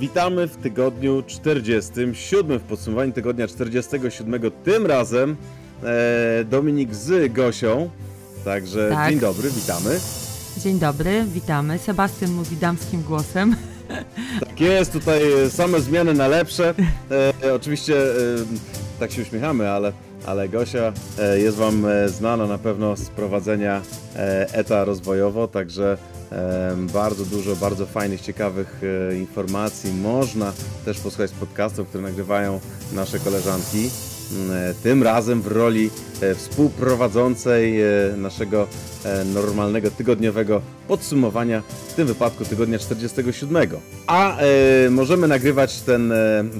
Witamy w tygodniu 47, w podsumowaniu tygodnia 47. Tym razem e, Dominik z Gosią. Także Tak. dzień dobry, witamy. Dzień dobry, witamy. Sebastian mówi damskim głosem. Tak jest, tutaj same zmiany na lepsze. E, oczywiście e, tak się uśmiechamy, ale, ale Gosia e, jest Wam e, znana na pewno z prowadzenia e, ETA rozwojowo, także bardzo dużo, bardzo fajnych, ciekawych e, informacji można też posłuchać podcastów, które nagrywają nasze koleżanki. Mm, e, Tym razem w roli e, współprowadzącej naszego normalnego tygodniowego podsumowania, w tym wypadku tygodnia 47. A możemy nagrywać ten,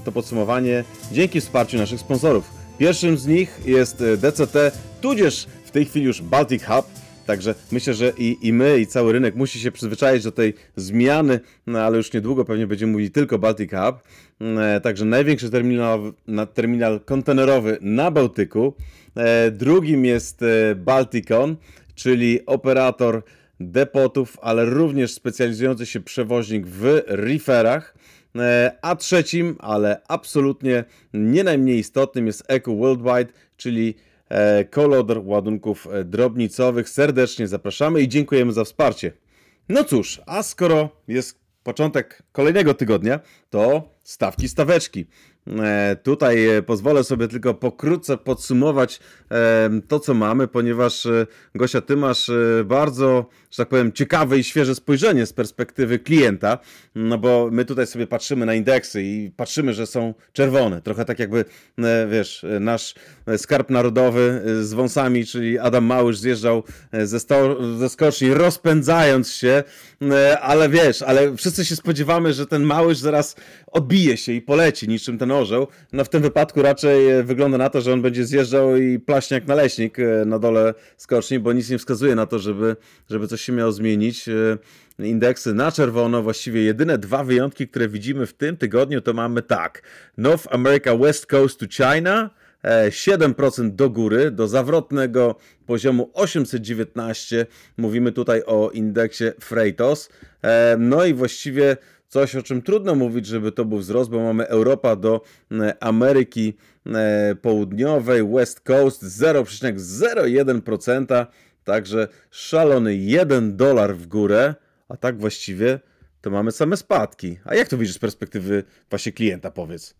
to podsumowanie dzięki wsparciu naszych sponsorów. Pierwszym z nich jest DCT, tudzież w tej chwili już Baltic Hub. Także myślę, że i, i my, i cały rynek musi się przyzwyczaić do tej zmiany, no ale już niedługo pewnie będziemy mówili tylko Baltic Hub. E, Także największy terminal, na, terminal kontenerowy na Bałtyku. E, Drugim jest e, Balticon, czyli operator depotów, ale również specjalizujący się przewoźnik w reeferach. E, A trzecim, ale absolutnie nie najmniej istotnym jest Eco Worldwide, czyli e, kolodor ładunków e, drobnicowych. Serdecznie zapraszamy i dziękujemy za wsparcie. No cóż, a skoro jest początek kolejnego tygodnia, to stawki staweczki. E, tutaj pozwolę sobie tylko pokrótce podsumować to, co mamy, ponieważ Gosia, ty masz bardzo, że tak powiem, ciekawe i świeże spojrzenie z perspektywy klienta, no bo my tutaj sobie patrzymy na indeksy i patrzymy, że są czerwone. Trochę tak jakby, wiesz, nasz skarb narodowy e, z wąsami, czyli Adam Małysz zjeżdżał e, ze, sto, ze skoczni, rozpędzając się, e, ale wiesz, ale wszyscy się spodziewamy, że ten Małysz zaraz odbije się i poleci niczym ten orzeł. No w tym wypadku raczej e, wygląda na to, że on będzie zjeżdżał i plaśnie jak naleśnik e, na dole skoczni, bo nic nie wskazuje na to, żeby, żeby coś się miało zmienić. E, Indeksy na czerwono, właściwie jedyne dwa wyjątki, które widzimy w tym tygodniu, to mamy tak. North America West Coast to China, e, 7% do góry, do zawrotnego poziomu 819. Mówimy tutaj o indeksie Freightos. E, No i właściwie coś, o czym trudno mówić, żeby to był wzrost, bo mamy Europa do e, Ameryki e, Południowej, West Coast 0,01%, także szalony 1 dolar w górę, a tak właściwie to mamy same spadki. A jak to widzisz z perspektywy właśnie klienta, powiedz?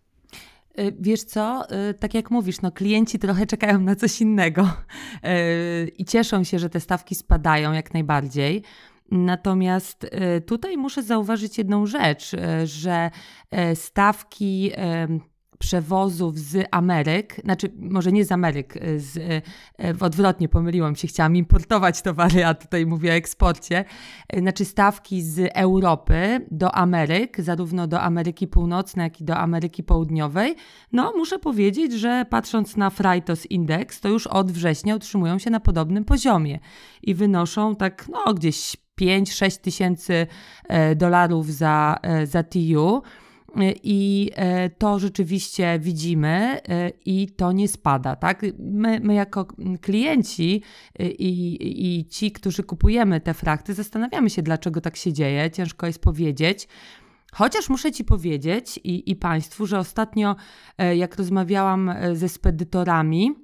Y, Wiesz co, y, tak jak mówisz, no klienci trochę czekają na coś innego y, i cieszą się, że te stawki spadają jak najbardziej. Natomiast tutaj muszę zauważyć jedną rzecz, że stawki przewozów z Ameryk, znaczy może nie z Ameryk, y, z, y, odwrotnie pomyliłam się, chciałam importować towary, a tutaj mówię o eksporcie, Y, znaczy stawki z Europy do Ameryk, zarówno do Ameryki Północnej, jak i do Ameryki Południowej, no muszę powiedzieć, że patrząc na Freightos Index, to już od września utrzymują się na podobnym poziomie i wynoszą tak no gdzieś 5-6 tysięcy e, dolarów za, e, za TU. I e, to rzeczywiście widzimy e, i to nie spada, tak? My, my jako klienci e, i, i ci, którzy kupujemy te frakty, zastanawiamy się, dlaczego tak się dzieje. Ciężko jest powiedzieć. Chociaż muszę Ci powiedzieć i, i Państwu, że ostatnio, e, jak rozmawiałam e, ze spedytorami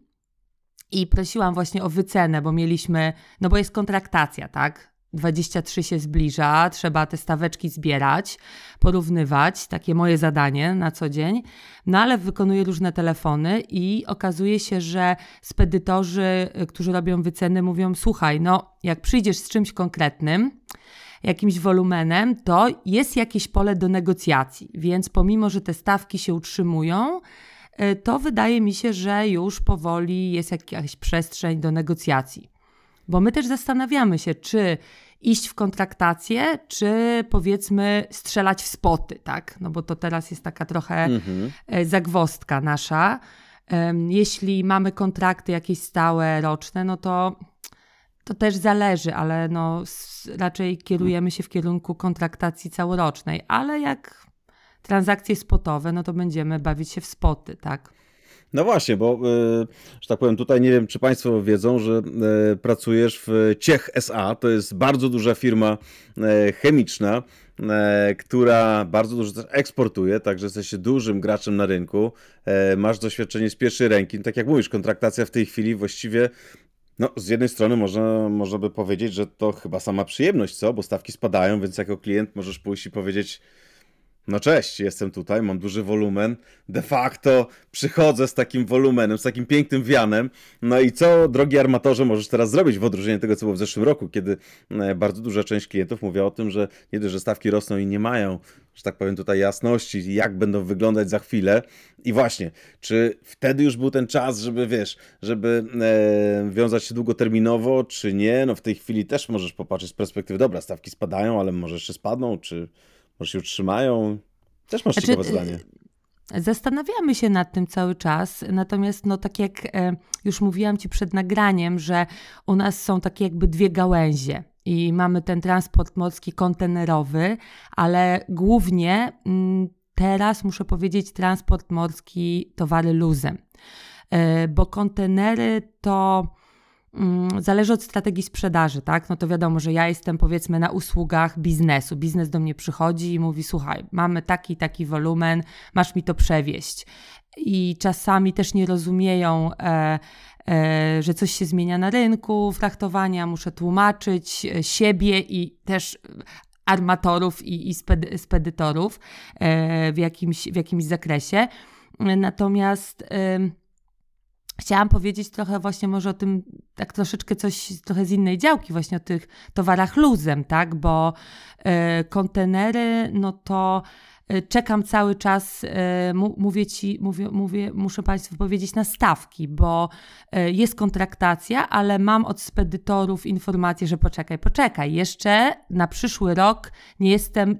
i prosiłam właśnie o wycenę, bo mieliśmy, no bo jest kontraktacja, tak? 23 się zbliża, trzeba te staweczki zbierać, porównywać, takie moje zadanie na co dzień. No ale wykonuję różne telefony i okazuje się, że spedytorzy, y, którzy robią wyceny, mówią: Słuchaj, no jak przyjdziesz z czymś konkretnym, jakimś wolumenem, to jest jakieś pole do negocjacji. Więc pomimo, że te stawki się utrzymują, y, to wydaje mi się, że już powoli jest jakaś przestrzeń do negocjacji. Bo my też zastanawiamy się, czy iść w kontraktację, czy powiedzmy strzelać w spoty, tak? No bo to teraz jest taka trochę Mhm. e, zagwozdka nasza. Jeśli mamy kontrakty jakieś stałe, roczne, no to to też zależy, ale no raczej kierujemy się w kierunku kontraktacji całorocznej, ale jak transakcje spotowe, no to będziemy bawić się w spoty, tak? No właśnie, bo y, że tak powiem, tutaj nie wiem, czy Państwo wiedzą, że y, pracujesz w Ciech SA. To jest bardzo duża firma y, chemiczna. która bardzo dużo też eksportuje, także jesteście dużym graczem na rynku, masz doświadczenie z pierwszej ręki, tak jak mówisz, kontraktacja w tej chwili właściwie no, z jednej strony można, można by powiedzieć, że to chyba sama przyjemność, co? Bo stawki spadają, więc jako klient możesz pójść i powiedzieć, no cześć, jestem tutaj, mam duży wolumen. De facto przychodzę z takim wolumenem, z takim pięknym wianem. No i co, drogi armatorze, możesz teraz zrobić w odróżnieniu tego, co było w zeszłym roku, kiedy e, bardzo duża część klientów mówiła o tym, że nie dość, że stawki rosną i nie mają, że tak powiem, tutaj jasności, jak będą wyglądać za chwilę. I właśnie, czy wtedy już był ten czas, żeby wiesz, żeby e, wiązać się długoterminowo, czy nie? No w tej chwili też możesz popatrzeć z perspektywy, dobra, stawki spadają, ale może jeszcze spadną, czy może się utrzymają? Też masz znaczy, ciekawe zdanie. Y, zastanawiamy się nad tym cały czas, natomiast no tak jak e, już mówiłam Ci przed nagraniem, że u nas są takie jakby dwie gałęzie i mamy ten transport morski kontenerowy, ale głównie mm, teraz muszę powiedzieć transport morski towary luzem, e, bo kontenery to zależy od strategii sprzedaży, tak? No to wiadomo, że ja jestem powiedzmy na usługach biznesu. Biznes do mnie przychodzi i mówi: Słuchaj, mamy taki, taki wolumen, masz mi to przewieźć. I czasami też nie rozumieją, e, e, że coś się zmienia na rynku frachtowania, muszę tłumaczyć e, siebie i też armatorów i, i spedy, spedytorów e, w, jakimś, w jakimś zakresie. Natomiast. Chciałam powiedzieć trochę właśnie może o tym, tak troszeczkę coś trochę z innej działki, właśnie o tych towarach luzem, tak? Bo y, kontenery, no to y, czekam cały czas, y, mówię ci, mówię, mówię, muszę Państwu powiedzieć na stawki, bo jest kontraktacja, ale mam od spedytorów informację, że poczekaj, poczekaj, jeszcze na przyszły rok nie jestem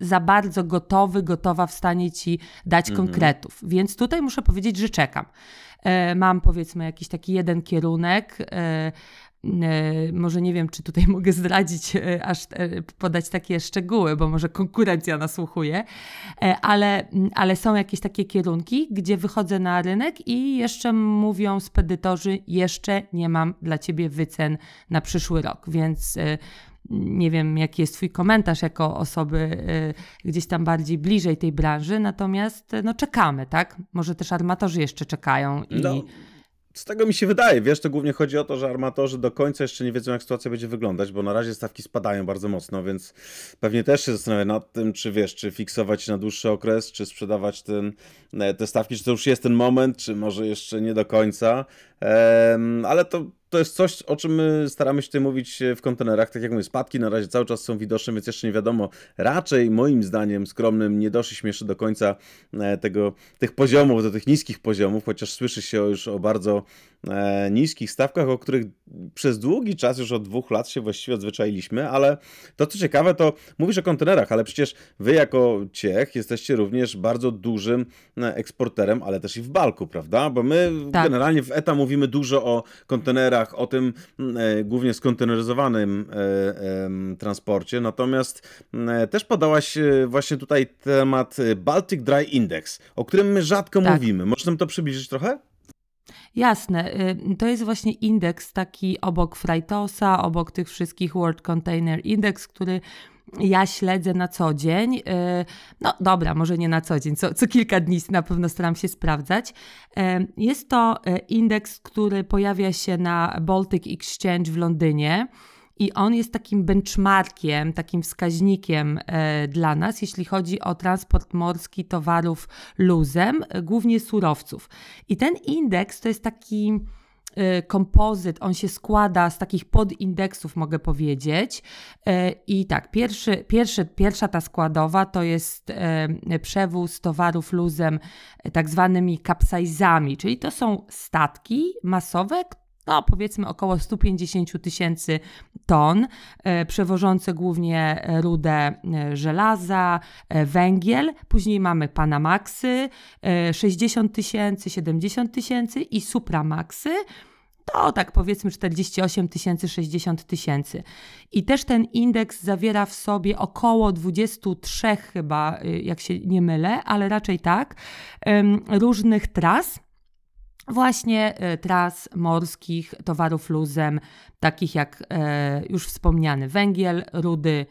za bardzo gotowy, gotowa w stanie ci dać mhm. konkretów. Więc tutaj muszę powiedzieć, że czekam. E, mam powiedzmy jakiś taki jeden kierunek. E, e, może nie wiem, czy tutaj mogę zdradzić, aż podać takie szczegóły, bo może konkurencja nasłuchuje, ale, ale są jakieś takie kierunki, gdzie wychodzę na rynek i jeszcze mówią spedytorzy, jeszcze nie mam dla ciebie wycen na przyszły rok, więc nie wiem, jaki jest Twój komentarz jako osoby y, gdzieś tam bardziej bliżej tej branży, natomiast no, czekamy, tak? Może też armatorzy jeszcze czekają i. No. Z tego mi się wydaje, wiesz, to głównie chodzi o to, że armatorzy do końca jeszcze nie wiedzą, jak sytuacja będzie wyglądać, bo na razie stawki spadają bardzo mocno, więc pewnie też się zastanawiam nad tym, czy wiesz, czy fiksować na dłuższy okres, czy sprzedawać ten, e, te stawki, czy to już jest ten moment, czy może jeszcze nie do końca. Ale to to jest coś, o czym my staramy się tutaj mówić w kontenerach. Tak jak mówię, spadki na razie cały czas są widoczne, więc jeszcze nie wiadomo. Raczej moim zdaniem skromnym nie doszliśmy jeszcze do końca e, tego, tych poziomów, do tych niskich poziomów, chociaż słyszy się już o bardzo e, niskich stawkach, o których przez długi czas, już od dwóch lat się właściwie odzwyczailiśmy, ale to co ciekawe, to mówisz o kontenerach, ale przecież wy jako Ciech jesteście również bardzo dużym e, eksporterem, ale też i w balku, prawda? Bo my tak. generalnie w ETA mówimy dużo o kontenerach, o tym e, głównie skonteneryzowanym e, e, transporcie, natomiast e, też podałaś e, właśnie tutaj temat Baltic Dry Index, o którym my rzadko tak. mówimy. Możesz nam to przybliżyć trochę? Jasne, y, to jest właśnie indeks taki obok Freighthosa, obok tych wszystkich World Container Index, który ja śledzę na co dzień. Y, no dobra, może nie na co dzień, co, co kilka dni na pewno staram się sprawdzać. Y, jest to indeks, który pojawia się na Baltic Exchange w Londynie. I on jest takim benchmarkiem, takim wskaźnikiem e, dla nas, jeśli chodzi o transport morski towarów luzem, e, głównie surowców. I ten indeks to jest taki e, kompozyt, on się składa z takich podindeksów, mogę powiedzieć. I tak, pierwszy, pierwszy, pierwsza ta składowa to jest przewóz towarów luzem tak zwanymi kapsajzami, czyli to są statki masowe, no powiedzmy około 150 tysięcy ton, e, przewożące głównie rudę e, żelaza, e, węgiel. Później mamy Panamaxy 60 tysięcy, 70 tysięcy i Supramaxy to tak powiedzmy 48 tysięcy, 60 tysięcy. I też ten indeks zawiera w sobie około 23 chyba, jak się nie mylę, ale raczej tak, różnych tras właśnie e, tras morskich, towarów luzem, takich jak e, już wspomniany węgiel, rudy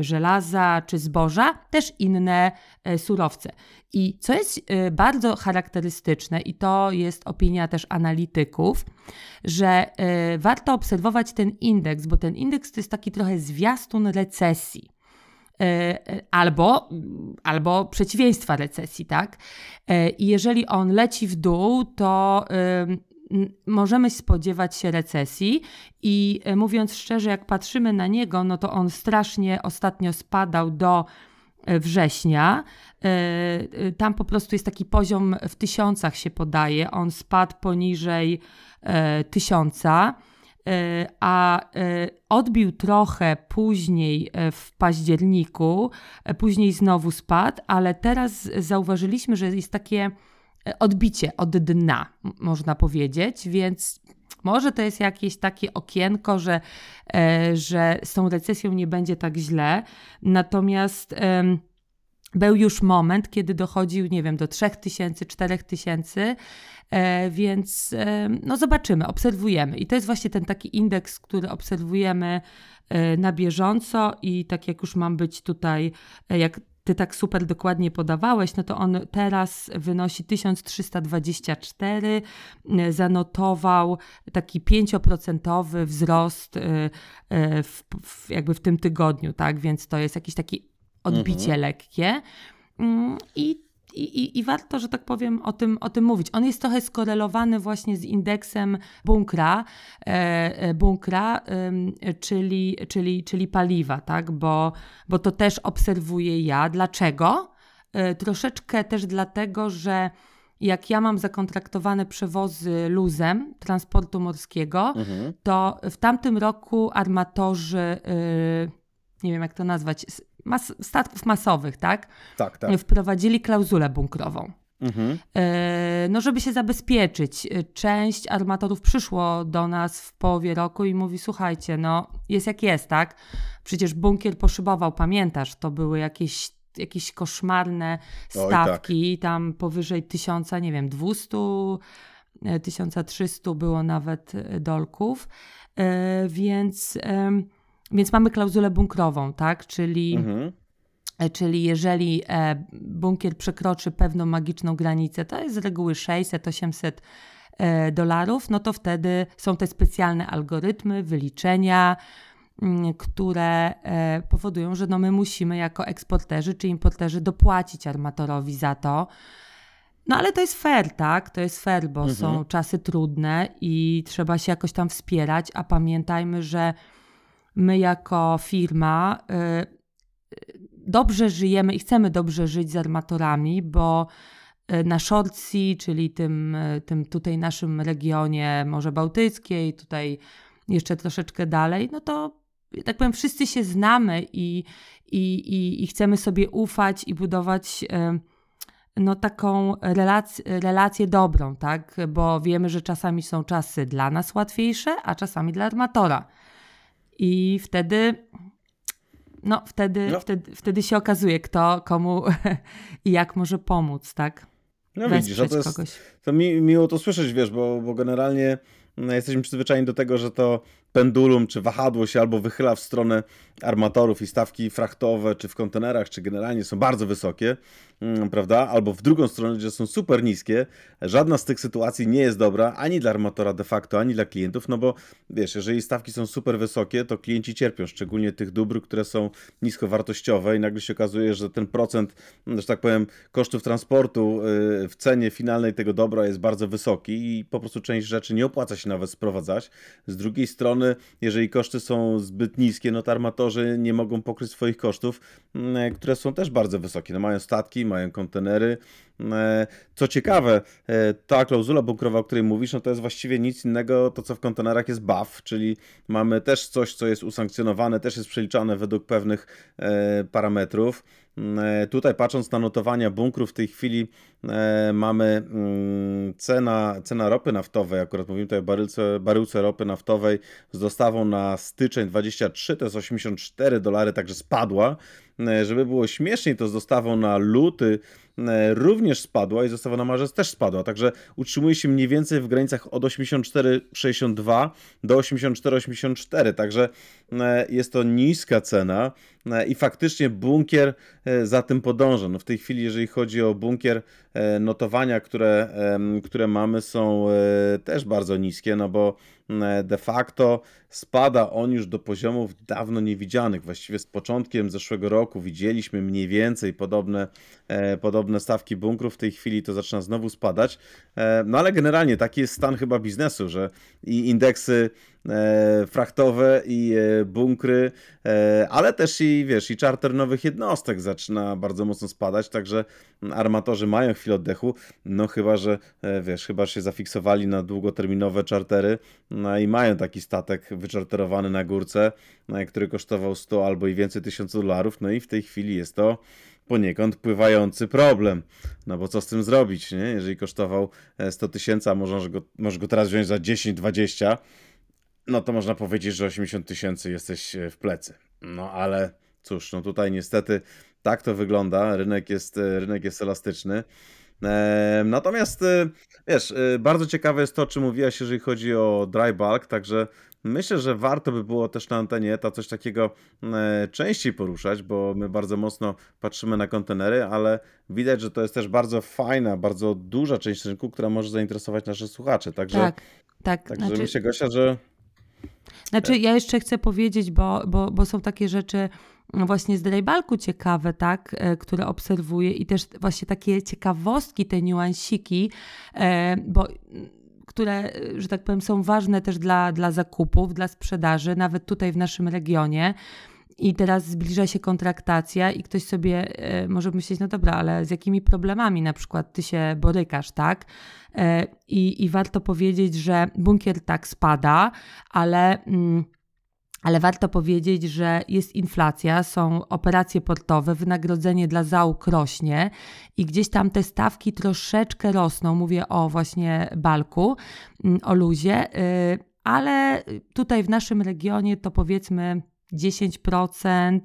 żelaza czy zboża, też inne surowce. I co jest bardzo charakterystyczne, i to jest opinia też analityków, że warto obserwować ten indeks, bo ten indeks to jest taki trochę zwiastun recesji. E, albo, albo przeciwieństwa recesji, tak? E, I jeżeli on leci w dół, to możemy spodziewać się recesji i e, mówiąc szczerze, jak patrzymy na niego, no to on strasznie ostatnio spadał do września. Tam po prostu jest taki poziom w tysiącach się podaje. On spadł poniżej tysiąca. E, a e, odbił trochę później e, w październiku, później znowu spadł, ale teraz zauważyliśmy, że jest takie odbicie od dna, można powiedzieć, więc może to jest jakieś takie okienko, że, że z tą recesją nie będzie tak źle. Natomiast był już moment, kiedy dochodził, nie wiem, do 3000, 4000, e, więc e, no zobaczymy, obserwujemy. I to jest właśnie ten taki indeks, który obserwujemy e, na bieżąco i tak jak już mam być tutaj, jak ty tak super dokładnie podawałeś, no to on teraz wynosi 1324, zanotował taki 5% wzrost w, w, jakby w tym tygodniu, tak? Więc to jest jakiś taki odbicie mhm. lekkie. Mm, I i, i, warto, że tak powiem, o tym, o tym mówić. On jest trochę skorelowany właśnie z indeksem bunkra, e, e bunkra e, czyli, czyli, czyli paliwa, tak? bo, bo to też obserwuję ja. Dlaczego? E, troszeczkę też dlatego, że jak ja mam zakontraktowane przewozy luzem transportu morskiego, mhm. to w tamtym roku armatorzy, e, nie wiem jak to nazwać, mas statków masowych, tak? Tak, tak. Wprowadzili klauzulę bunkrową. Mhm. E, no, żeby się zabezpieczyć. Część armatorów przyszło do nas w połowie roku i mówi: Słuchajcie, no jest jak jest, tak? Przecież bunkier poszybował, pamiętasz? To były jakieś, jakieś koszmarne stawki, Oj, tak. tam powyżej tysiąca, nie wiem, 200, 1300 e, było nawet e, dolków. Więc więc mamy klauzulę bunkrową, tak? Czyli, mhm. E, czyli jeżeli e, bunkier przekroczy pewną magiczną granicę, to jest z reguły 600-800 e, dolarów, no to wtedy są te specjalne algorytmy, wyliczenia, mm, które powodują, że no my musimy jako eksporterzy czy importerzy dopłacić armatorowi za to. No ale to jest fair, tak? To jest fair, bo mhm. są czasy trudne i trzeba się jakoś tam wspierać, a pamiętajmy, że my jako firma y, dobrze żyjemy i chcemy dobrze żyć z armatorami, bo y, na Szorcji, czyli tym, y, tym tutaj naszym regionie Morze Bałtyckiej, tutaj jeszcze troszeczkę dalej, no to tak powiem, wszyscy się znamy i, i, i, i chcemy sobie ufać i budować no, taką relację, relację dobrą, tak? Bo wiemy, że czasami są czasy dla nas łatwiejsze, a czasami dla armatora. I wtedy, no, wtedy, no. Wtedy, wtedy się okazuje, kto komu i jak może pomóc, tak? No Wesprzeć widzisz, to jest, kogoś. to mi, miło to słyszeć, wiesz, bo, bo generalnie no, jesteśmy przyzwyczajeni do tego, że to pendulum czy wahadło się albo wychyla w stronę armatorów i stawki frachtowe, czy w kontenerach, czy generalnie są bardzo wysokie, mm, prawda? Albo w drugą stronę, gdzie są super niskie. Żadna z tych sytuacji nie jest dobra ani dla armatora de facto, ani dla klientów, no bo wiesz, jeżeli stawki są super wysokie, to klienci cierpią, szczególnie tych dóbr, które są niskowartościowe i nagle się okazuje, że ten procent, że tak powiem, kosztów transportu y, w cenie finalnej tego dobra jest bardzo wysoki i po prostu część rzeczy nie opłaca się nawet sprowadzać. Z drugiej strony, jeżeli koszty są zbyt niskie, no to armatorzy nie mogą pokryć swoich kosztów, mm, które są też bardzo wysokie. No mają statki, mają kontenery. Mm, co ciekawe, e, ta klauzula bunkrowa, o której mówisz, no to jest właściwie nic innego, to co w kontenerach jest BAF, czyli mamy też coś, co jest usankcjonowane, też jest przeliczane według pewnych e, parametrów. E, tutaj patrząc na notowania bunkrów w tej chwili e, mamy mm, cena, cena ropy naftowej, akurat mówimy tutaj o barylce, baryłce ropy naftowej z dostawą na styczeń 23, to jest 84 dolary, także spadła. Żeby było śmieszniej, to z dostawą na luty również spadła i z dostawą na marzec też spadła, także utrzymuje się mniej więcej w granicach od 84,62 do 84,84, także jest to niska cena i faktycznie bunkier za tym podąża. No w tej chwili, jeżeli chodzi o bunkier, notowania, które, które mamy są też bardzo niskie, no bo de facto spada on już do poziomów dawno niewidzianych. Właściwie z początkiem zeszłego roku widzieliśmy mniej więcej podobne, e, podobne stawki bunkrów. W tej chwili to zaczyna znowu spadać. E, no ale generalnie taki jest stan chyba biznesu, że i indeksy e, frachtowe i bunkry, ale też i wiesz, i charter nowych jednostek zaczyna bardzo mocno spadać, także armatorzy mają chwilę oddechu, no chyba, że wiesz, chyba się zafiksowali na długoterminowe chartery, no i mają taki statek wyczarterowany na górce, który kosztował 100 albo i więcej tysięcy dolarów, no i w tej chwili jest to poniekąd pływający problem. No bo co z tym zrobić, nie? Jeżeli kosztował 100 e, tysięcy, a możesz go, możesz go teraz wziąć za 10-20, no to można powiedzieć, że 80 tysięcy jesteś e, w plecy. No ale cóż, no tutaj niestety tak to wygląda. Rynek jest, e, rynek jest elastyczny. Natomiast wiesz, bardzo ciekawe jest to, czy mówiłaś, jeżeli chodzi o dry bulk, także Myślę, że warto by było też na antenie ETA coś takiego e, częściej poruszać, bo my bardzo mocno patrzymy na kontenery, ale widać, że to jest też bardzo fajna, bardzo duża część rynku, która może zainteresować nasze słuchacze. Także, tak, tak. Także znaczy... myślę, Gosia, że... Znaczy, ja jeszcze chcę powiedzieć, bo, bo, bo są takie rzeczy właśnie z Drejbalku ciekawe, tak, e, które obserwuję i też właśnie takie ciekawostki, te niuansiki, e, bo które, że tak powiem, są ważne też dla, dla zakupów, dla sprzedaży, nawet tutaj w naszym regionie. I teraz zbliża się kontraktacja, i ktoś sobie e, może myśleć, no dobra, ale z jakimi problemami na przykład ty się borykasz, tak? E, I, i warto powiedzieć, że bunkier tak spada, ale. Mm, ale warto powiedzieć, że jest inflacja, są operacje portowe, wynagrodzenie dla załóg rośnie i gdzieś tam te stawki troszeczkę rosną. Mówię o właśnie balku, mm, o luzie, y, ale tutaj w naszym regionie to powiedzmy 10%,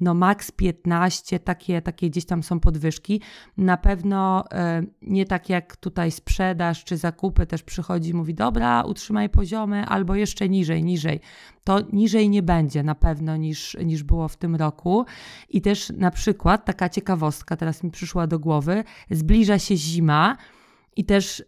no maks 15%, takie, takie gdzieś tam są podwyżki. Na pewno e, nie tak jak tutaj sprzedaż czy zakupy też przychodzi, mówi dobra, utrzymaj poziomy albo jeszcze niżej, niżej. To niżej nie będzie na pewno niż, niż było w tym roku. I też na przykład taka ciekawostka teraz mi przyszła do głowy, zbliża się zima. I też y,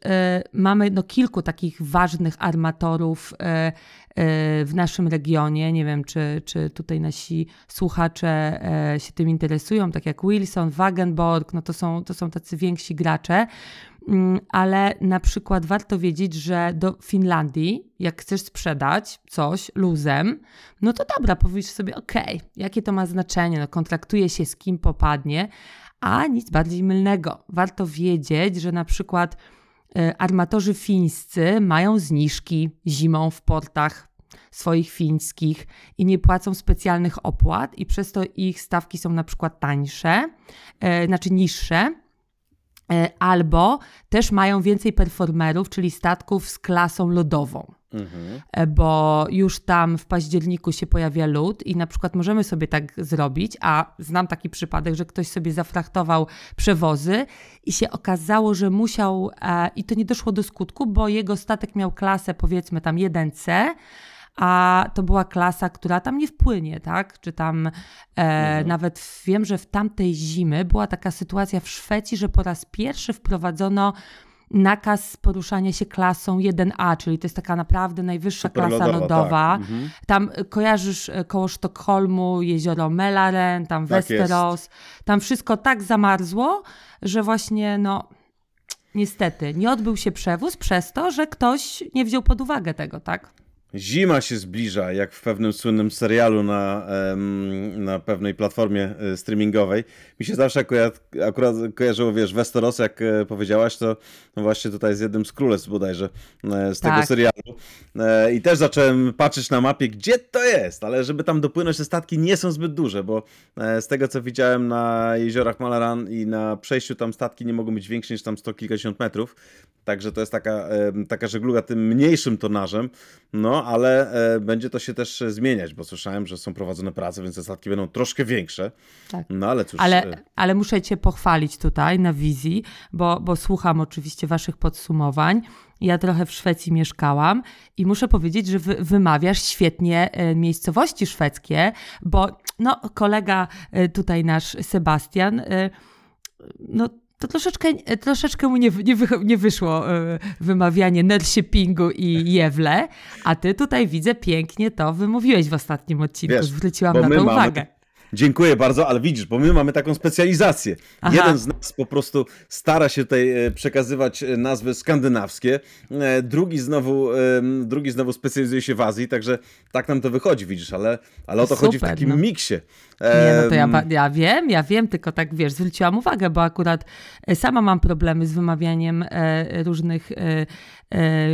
mamy no, kilku takich ważnych armatorów y, y, w naszym regionie. Nie wiem, czy, czy tutaj nasi słuchacze się tym interesują, tak jak Wilson, Wagenborg, no to są, to są tacy więksi gracze. Mm, ale na przykład warto wiedzieć, że do Finlandii, jak chcesz sprzedać coś luzem, no to dobra, powiesz sobie, ok, jakie to ma znaczenie, no kontraktuje się z kim popadnie, a nic bardziej mylnego. Warto wiedzieć, że na przykład e, armatorzy fińscy mają zniżki zimą w portach swoich fińskich i nie płacą specjalnych opłat i przez to ich stawki są na przykład tańsze, e, znaczy niższe. E, albo też mają więcej performerów, czyli statków z klasą lodową. Mhm. Bo już tam w październiku się pojawia lód i na przykład możemy sobie tak zrobić, a znam taki przypadek, że ktoś sobie zafrachtował przewozy i się okazało, że musiał, e, i to nie doszło do skutku, bo jego statek miał klasę powiedzmy tam 1C, a to była klasa, która tam nie wpłynie, tak? Czy tam e, mhm. nawet wiem, że w tamtej zimy była taka sytuacja w Szwecji, że po raz pierwszy wprowadzono nakaz poruszania się klasą 1A, czyli to jest taka naprawdę najwyższa klasa lodowa. Tak. Mhm. Tam e, kojarzysz e, koło Sztokholmu jezioro Melaren, tam tak Westeros. Jest. Tam wszystko tak zamarzło, że właśnie no niestety nie odbył się przewóz przez to, że ktoś nie wziął pod uwagę tego, tak? Zima się zbliża, jak w pewnym słynnym serialu na, na pewnej platformie e, streamingowej. Mi się zawsze akurat, akurat kojarzyło, wiesz, Westeros, jak e, powiedziałaś, to właśnie tutaj z jednym z królestw bodajże e, z tego tak. serialu. I też zacząłem patrzeć na mapie, gdzie to jest, ale żeby tam dopłynąć, te statki nie są zbyt duże, bo z tego, co widziałem na jeziorach Malaran i na przejściu tam statki nie mogą być większe niż tam sto kilkadziesiąt metrów, także to jest taka, taka żegluga tym mniejszym tonażem, no ale e, będzie to się też zmieniać, bo słyszałem, że są prowadzone prace, więc te statki będą troszkę większe. Tak. No ale cóż. Ale, e, ale muszę Cię pochwalić tutaj na wizji, bo, bo słucham oczywiście Waszych podsumowań. Ja trochę w Szwecji mieszkałam i muszę powiedzieć, że wy, wymawiasz świetnie e, miejscowości szwedzkie, bo no, kolega tutaj nasz Sebastian, no to troszeczkę, troszeczkę mu nie, nie, nie wyszło e, wymawianie Nershipingu i Jewle, a ty tutaj widzę pięknie to wymówiłeś w ostatnim odcinku. Wiesz, Zwróciłam na to uwagę. Dziękuję bardzo, ale widzisz, bo my mamy taką specjalizację. Aha. Jeden z nas po prostu stara się tutaj e, przekazywać e, nazwy skandynawskie, e, drugi znowu, drugi znowu specjalizuje się w Azji, także tak nam to wychodzi, widzisz, ale, ale o to Super, chodzi w takim no. miksie. Nie, no to ja, ja wiem, ja wiem, tylko tak wiesz, zwróciłam uwagę, bo akurat sama mam problemy z wymawianiem różnych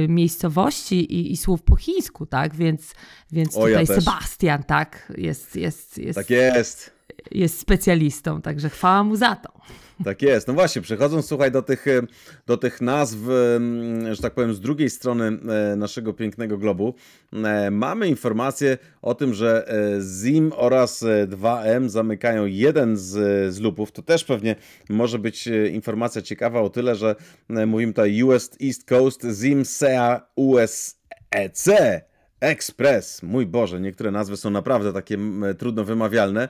miejscowości i, i słów po chińsku, tak, więc, więc tutaj ja Sebastian, tak, jest, jest, jest. Tak jest. Jest specjalistą, także chwała mu za to. Tak jest. No właśnie, przechodząc słuchaj do tych, do tych nazw, że tak powiem, z drugiej strony e, naszego pięknego globu, e, mamy informację o tym, że e, ZIM oraz 2M zamykają jeden z, z lupów. To też pewnie może być informacja ciekawa o tyle, że mówimy tutaj US East Coast ZIM SEA USEC. Express, mój Boże, niektóre nazwy są naprawdę takie trudno wymawialne.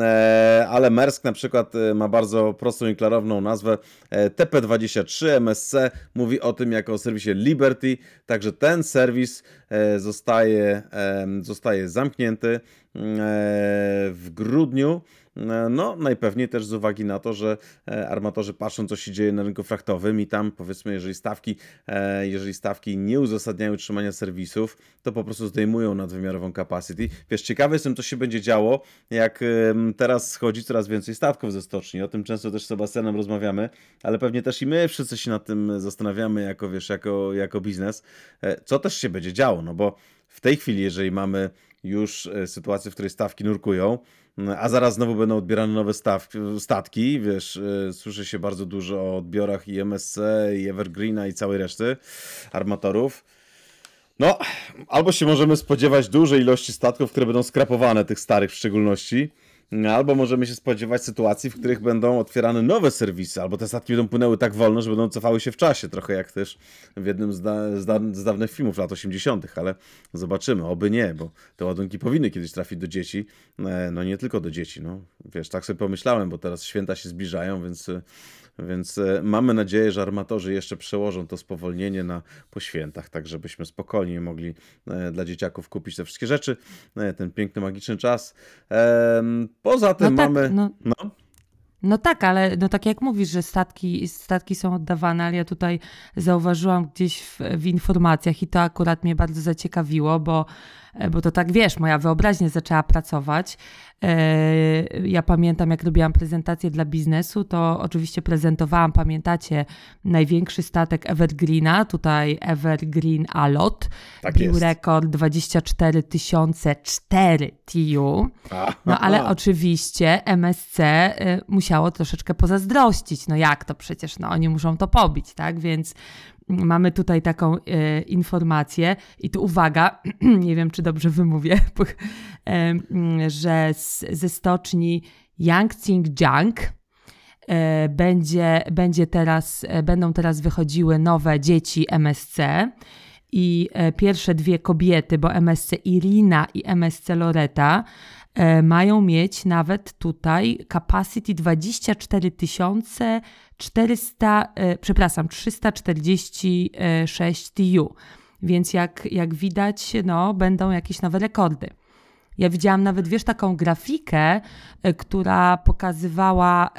E, ale Mersk na przykład e, ma bardzo prostą i klarowną nazwę e, TP23 MSC. Mówi o tym jako o serwisie Liberty, także ten serwis zostaje, zostaje zamknięty w grudniu. E, no, najpewniej też z uwagi na to, że e, armatorzy patrzą, co się dzieje na rynku frachtowym i tam powiedzmy, jeżeli stawki, e, jeżeli stawki nie uzasadniają utrzymania serwisów, to po prostu zdejmują nadwymiarową capacity. Wiesz, ciekawe jestem, co się będzie działo, jak teraz schodzi coraz więcej statków ze stoczni. O tym często też z Sebastianem rozmawiamy, ale pewnie też i my wszyscy się nad tym zastanawiamy jako, wiesz, jako, jako biznes, co też się będzie działo, no bo w tej chwili, jeżeli mamy już sytuację, w której stawki nurkują, a zaraz znowu będą odbierane nowe stawki, statki, wiesz, y, słyszy się bardzo dużo o odbiorach i MSC, i Evergreena i całej reszty armatorów. No, albo się możemy spodziewać dużej ilości statków, które będą skrapowane, tych starych w szczególności, Albo możemy się spodziewać sytuacji, w których będą otwierane nowe serwisy, albo te statki będą płynęły tak wolno, że będą cofały się w czasie, trochę jak też w jednym z, da, z, da, z dawnych filmów lat 80., ale zobaczymy, oby nie, bo te ładunki powinny kiedyś trafić do dzieci, e, no nie tylko do dzieci, no wiesz, tak sobie pomyślałem, bo teraz święta się zbliżają, więc więc e, mamy nadzieję, że armatorzy jeszcze przełożą to spowolnienie na po świętach, tak żebyśmy spokojnie mogli e, dla dzieciaków kupić te wszystkie rzeczy, e, ten piękny, magiczny czas. Poza tym no tak, mamy... No. no. No tak, ale no tak jak mówisz, że statki, statki są oddawane, ale ja tutaj zauważyłam gdzieś w, w informacjach i to akurat mnie bardzo zaciekawiło, bo bo to tak wiesz, moja wyobraźnia zaczęła pracować. E, ja pamiętam, jak robiłam prezentację dla biznesu, to oczywiście prezentowałam, pamiętacie, największy statek Evergreena, tutaj Evergreen Alot. Tak Bił jest. rekord 24 4 TU. No ale oczywiście MSC e, musiało troszeczkę pozazdrościć. No jak to przecież, no oni muszą to pobić, tak? Więc mamy tutaj taką e, informację i tu uwaga, nie wiem czy dobrze wymówię, e, że z, ze stoczni Yangtze-Jiang e, będzie, będzie teraz, e, będą teraz wychodziły nowe dzieci MSC i e, pierwsze dwie kobiety, bo MSC Irina i MSC Loreta mają mieć nawet tutaj capacity 24 400, e, przepraszam, 346 TU. Więc jak, jak widać, no, będą jakieś nowe rekordy. Ja widziałam nawet, wiesz, taką grafikę, e, która pokazywała,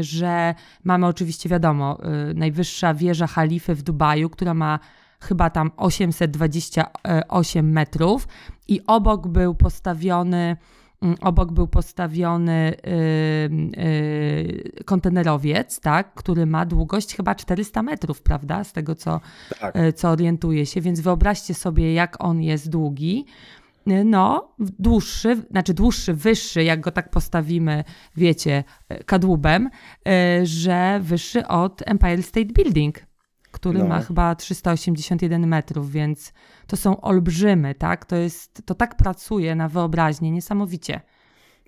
że mamy oczywiście, wiadomo, najwyższa wieża Halify w Dubaju, która ma chyba tam 828 metrów i obok był postawiony mm, obok był postawiony yy, yy, kontenerowiec, tak, który ma długość chyba 400 metrów, prawda, z tego co, tak. yy, co orientuję się, więc wyobraźcie sobie jak on jest długi. Y, no, dłuższy, znaczy dłuższy, wyższy, jak go tak postawimy, wiecie, y, kadłubem, y, że wyższy od Empire State Building który no. ma chyba 381 metrów, więc to są olbrzymy, tak? To jest, to tak pracuje na wyobraźnię, niesamowicie.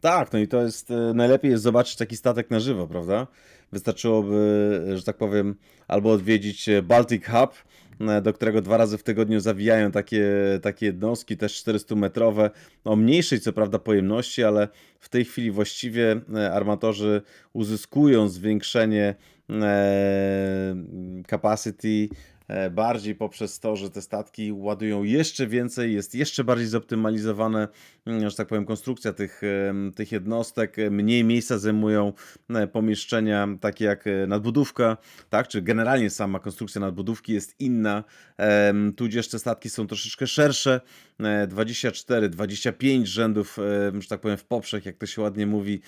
Tak, no i to jest, e, najlepiej jest zobaczyć taki statek na żywo, prawda? Wystarczyłoby, że tak powiem, albo odwiedzić Baltic Hub, e, do którego dwa razy w tygodniu zawijają takie, takie jednostki, też 400-metrowe, o mniejszej co prawda pojemności, ale w tej chwili właściwie e, armatorzy uzyskują zwiększenie capacity E, bardziej poprzez to, że te statki ładują jeszcze więcej, jest jeszcze bardziej zoptymalizowane, mm, że tak powiem, konstrukcja tych, tych jednostek, mniej miejsca zajmują e, pomieszczenia takie jak e, nadbudówka, tak, czy generalnie sama konstrukcja nadbudówki jest inna, tudzież te statki są troszeczkę szersze, 24, 25 rzędów, że tak powiem, w poprzek, jak to się ładnie mówi,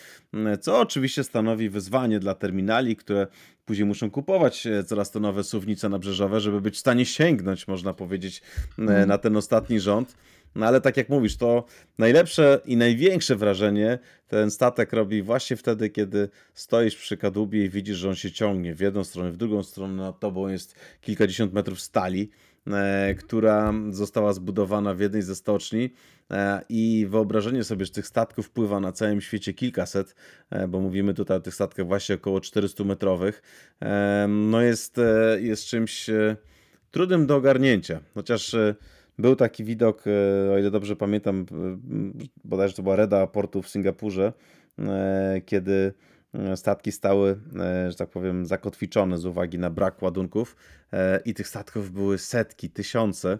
co oczywiście stanowi wyzwanie dla terminali, które później muszą kupować e, coraz to nowe suwnice nabrzeżowe, żeby być w stanie sięgnąć, można powiedzieć, mm. na ten ostatni rząd. No ale tak jak mówisz, to najlepsze i największe wrażenie ten statek robi właśnie wtedy, kiedy stoisz przy kadłubie i widzisz, że on się ciągnie w jedną stronę, w drugą stronę, nad tobą jest kilkadziesiąt metrów stali E, która została zbudowana w jednej ze stoczni e, i wyobrażenie sobie, że tych statków pływa na całym świecie kilkaset, e, bo mówimy tutaj o tych statkach właśnie około 400 metrowych, no jest, jest czymś trudnym do ogarnięcia. Chociaż był taki widok, o ile dobrze pamiętam, bodajże to była Reda portu w Singapurze, kiedy E, statki stały, e, że tak powiem, zakotwiczone z uwagi na brak ładunków e, i tych statków były setki, tysiące.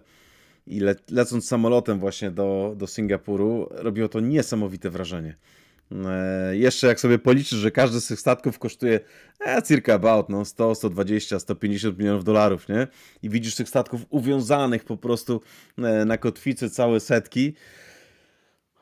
I le lecąc samolotem właśnie do, do Singapuru, robiło to niesamowite wrażenie. Jeszcze jak sobie policzysz, że każdy z tych statków kosztuje e, circa about no, 100, 120, 150 milionów dolarów, nie? I widzisz tych statków uwiązanych po prostu na kotwicy całe setki,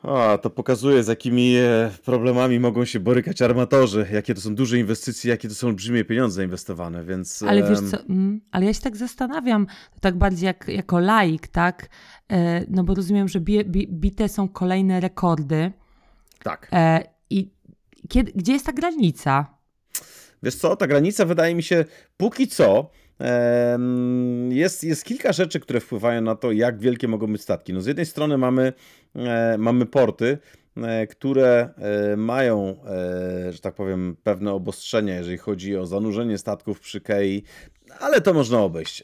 a, to pokazuje, z jakimi e, problemami mogą się borykać armatorzy, jakie to są duże inwestycje, jakie to są olbrzymie pieniądze inwestowane, więc... Ale wiesz co, mm, ale ja się tak zastanawiam, tak bardziej jak, jako laik, tak? E, no bo rozumiem, że bite są kolejne rekordy. Tak. E, I kiedy, gdzie jest ta granica? Wiesz co, ta granica wydaje mi się póki co jest, jest kilka rzeczy, które wpływają na to, jak wielkie mogą być statki. No z jednej strony mamy, e, mamy porty, e, które e, mają, że tak powiem, pewne obostrzenia, jeżeli chodzi o zanurzenie statków przy kei, ale to można obejść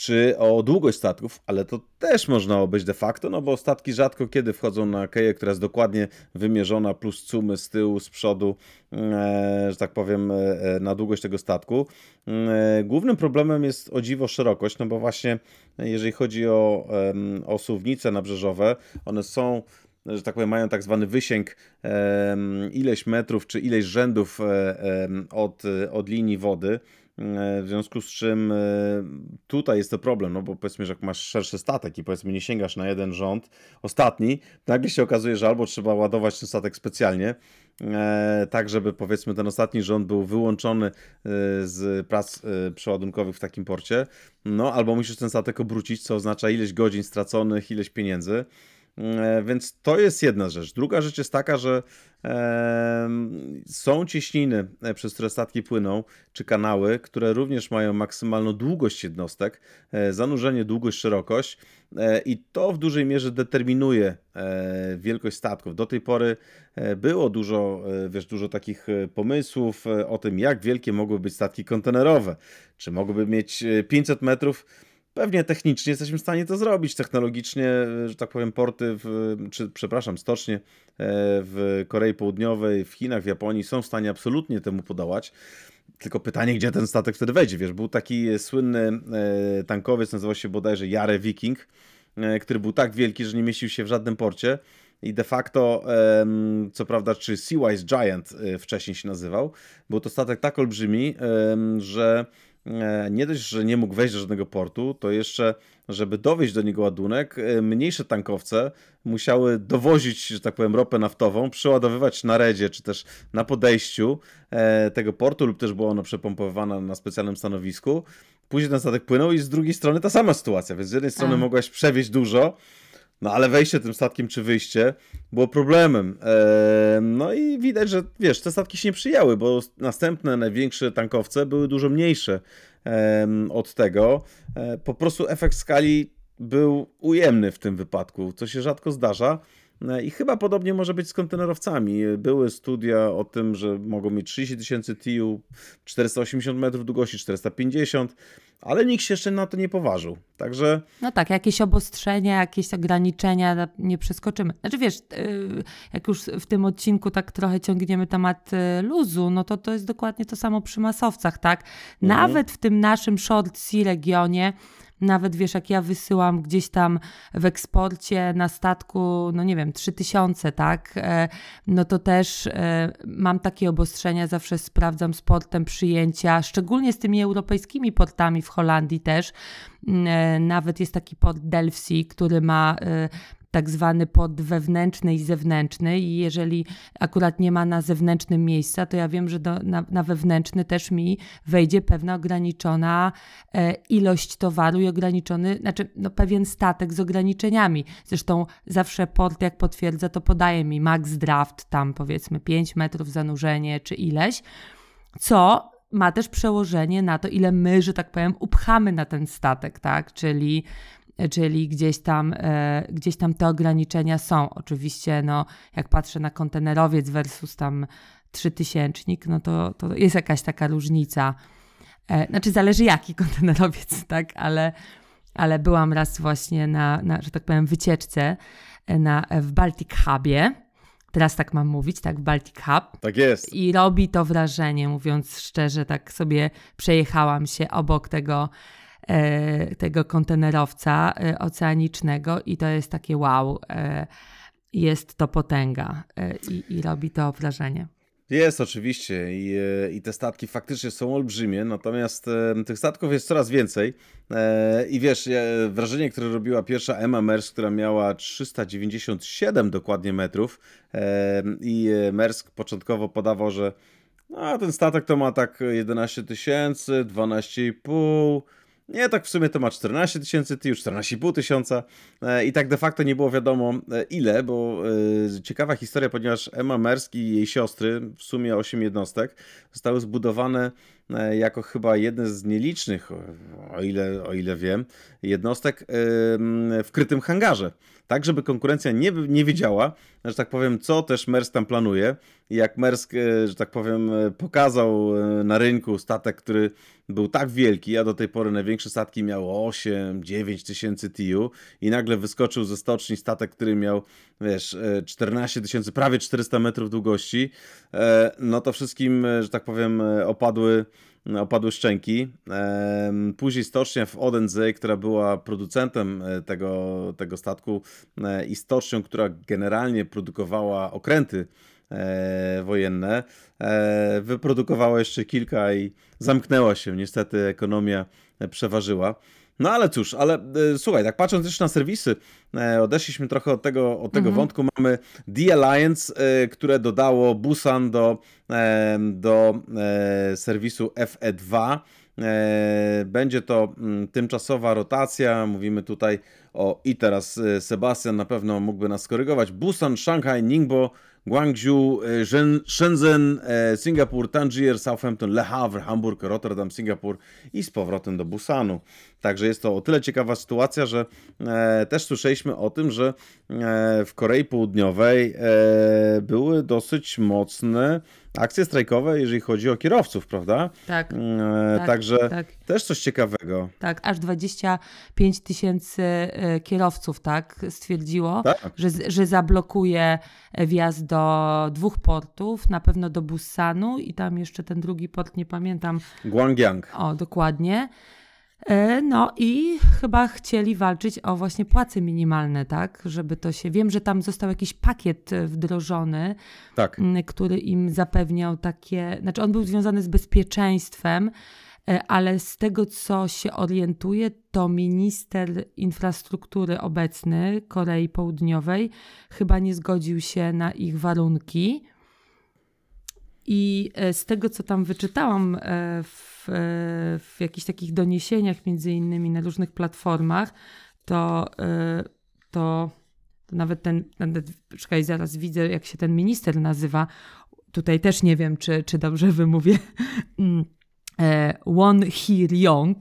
czy o długość statków, ale to też można obejść de facto, no bo statki rzadko kiedy wchodzą na keję, która jest dokładnie wymierzona, plus cumy z tyłu, z przodu, e, że tak powiem, e, na długość tego statku. E, głównym problemem jest o dziwo szerokość, no bo właśnie jeżeli chodzi o, o suwnice nabrzeżowe, one są że tak powiem, mają tak zwany wysięg ileś metrów czy ileś rzędów od, od linii wody. E, w związku z czym e, tutaj jest to problem, no bo powiedzmy, że jak masz szerszy statek i powiedzmy nie sięgasz na jeden rząd, ostatni, nagle się okazuje, że albo trzeba ładować ten statek specjalnie, e, tak żeby powiedzmy ten ostatni rząd był wyłączony z prac przeładunkowych w takim porcie, no albo musisz ten statek obrócić, co oznacza ileś godzin straconych, ileś pieniędzy. E, więc to jest jedna rzecz. Druga rzecz jest taka, że e, są cieśniny, e, przez które statki płyną, czy kanały, które również mają maksymalną długość jednostek, zanurzenie, długość, szerokość i to w dużej mierze determinuje wielkość statków. Do tej pory było dużo, wiesz, dużo takich pomysłów o tym, jak wielkie mogły być statki kontenerowe. Czy mogłyby mieć 500 metrów? Pewnie technicznie jesteśmy w stanie to zrobić, technologicznie, że tak powiem, porty, w, czy przepraszam, stocznie e, w Korei Południowej, w Chinach, w Japonii są w stanie absolutnie temu podołać. Tylko pytanie, gdzie ten statek wtedy wejdzie. Wiesz, był taki słynny e, tankowiec, nazywał się bodajże Jare Viking, e, który był tak wielki, że nie mieścił się w żadnym porcie. I de facto, co prawda, czy Seawise Giant wcześniej się nazywał, był to statek tak olbrzymi, że E, nie dość, że nie mógł wejść do żadnego portu, to jeszcze, żeby dowieść do niego ładunek, e, mniejsze tankowce musiały dowozić, że tak powiem, ropę naftową, przeładowywać na redzie, czy też na podejściu e, tego portu, lub też było ono przepompowywane na specjalnym stanowisku. Później ten statek płynął i z drugiej strony ta sama sytuacja, więc z jednej strony A. mogłaś przewieźć dużo, No ale wejście tym statkiem czy wyjście było problemem. Eee, no i widać, że wiesz, te statki się nie przyjęły, bo następne, największe tankowce były dużo mniejsze od tego. E, po prostu efekt skali był ujemny w tym wypadku, co się rzadko zdarza. E, I chyba podobnie może być z kontenerowcami. Były studia o tym, że mogą mieć 30 tysięcy TIU, 480 metrów długości, 450, ale nikt się jeszcze na to nie poważył. Także. No tak, jakieś obostrzenia, jakieś ograniczenia nie przeskoczymy. Znaczy wiesz, y, jak już w tym odcinku tak trochę ciągniemy temat y, luzu, no to to jest dokładnie to samo przy masowcach, tak? Mhm. Nawet w tym naszym short sea regionie nawet wiesz, jak ja wysyłam gdzieś tam w eksporcie na statku, no nie wiem, 3000, tak? E, no to też e, mam takie obostrzenia, zawsze sprawdzam z portem przyjęcia, szczególnie z tymi europejskimi portami w Holandii też. E, nawet jest taki port Delphi, który ma tak zwany pod wewnętrzny i zewnętrzny i jeżeli akurat nie ma na zewnętrznym miejsca, to ja wiem, że do, na, na wewnętrzny też mi wejdzie pewna ograniczona e, ilość towaru i ograniczony, znaczy no, pewien statek z ograniczeniami. Zresztą zawsze port jak potwierdza, to podaje mi max draft, tam powiedzmy 5 metrów zanurzenie czy ileś, co ma też przełożenie na to, ile my, że tak powiem, upchamy na ten statek, tak? Czyli czyli gdzieś tam, e, gdzieś tam te ograniczenia są. Oczywiście, no, jak patrzę na kontenerowiec versus tam trzytysięcznik, no to, to jest jakaś taka różnica. E, znaczy, zależy jaki kontenerowiec, tak, ale, ale byłam raz właśnie na, na, że tak powiem, wycieczce e, na, w Baltic Hubie. Teraz tak mam mówić, tak, w Baltic Hub. Tak jest. I robi to wrażenie, mówiąc szczerze, tak sobie przejechałam się obok tego tego kontenerowca e, oceanicznego i to jest takie wow, e, jest to potęga i, i robi to wrażenie. Jest oczywiście I, i te statki faktycznie są olbrzymie, natomiast e, tych statków jest coraz więcej. E, I wiesz, wrażenie, które robiła pierwsza Emma Mersk, która miała 397 dokładnie metrów e, i Mersk początkowo podawał, że no, ten statek to ma tak 11 tysięcy, 12,5 nie, tak w sumie to ma 14 tysięcy, ty już 14,5 tysiąca. E, i tak de facto nie było wiadomo e, ile, bo e, ciekawa historia, ponieważ Emma Mersk i jej siostry, w sumie 8 jednostek, zostały zbudowane jako chyba jeden z nielicznych, o ile, o ile wiem, jednostek w krytym hangarze. Tak, żeby konkurencja nie, nie wiedziała, że tak powiem, co też Mersk tam planuje. Jak Mersk, że tak powiem, pokazał na rynku statek, który był tak wielki, a do tej pory największe statki miały 8-9 tysięcy TIU i nagle wyskoczył ze stoczni statek, który miał, wiesz, 14 tysięcy, prawie 400 metrów długości, e, no to wszystkim, że tak powiem, opadły opadły szczęki. Później stocznia w Odensee, która była producentem e, tego, tego statku e, i stocznią, która generalnie produkowała okręty e, wojenne, wyprodukowała jeszcze kilka i zamknęła się. Niestety ekonomia przeważyła. No ale cóż, ale e, słuchaj, tak patrząc jeszcze na serwisy, e, odeszliśmy trochę od tego, od tego mhm. wątku. Mamy The Alliance, e, które dodało Busan do, e, do e, serwisu FE2. E, będzie to m, mm, tymczasowa rotacja. Mówimy tutaj o i teraz Sebastian na pewno mógłby nas skorygować. Busan, Shanghai, Ningbo, Guangzhou, Shenzhen, Singapur, Tangier, Southampton, Le Havre, Hamburg, Rotterdam, Singapur i z powrotem do Busanu. Także jest to o tyle ciekawa sytuacja, że e, też słyszeliśmy o tym, że e, w Korei Południowej e, były dosyć mocne akcje strajkowe, jeżeli chodzi o kierowców, prawda? Tak. E, tak także tak. też coś ciekawego. Tak, aż 25 tysięcy e, kierowców tak stwierdziło, tak. Że, że zablokuje wjazd do dwóch portów, na pewno do Busanu i tam jeszcze ten drugi port, nie pamiętam. Gwangyang. O, dokładnie. E, no i chyba chcieli walczyć o właśnie płace minimalne, tak? Żeby to się. Wiem, że tam został jakiś pakiet e, wdrożony, tak. który im zapewniał takie. Znaczy, on był związany z bezpieczeństwem, e, ale z tego, co się orientuje, to minister infrastruktury obecny Korei Południowej chyba nie zgodził się na ich warunki. I z tego, co tam wyczytałam w w jakichś takich doniesieniach, między innymi na różnych platformach, to, to To nawet ten, nawet, czekaj, zaraz widzę, jak się ten minister nazywa. Tutaj też nie wiem, czy, czy dobrze wymówię. Mm, e, Won Hee-ryong.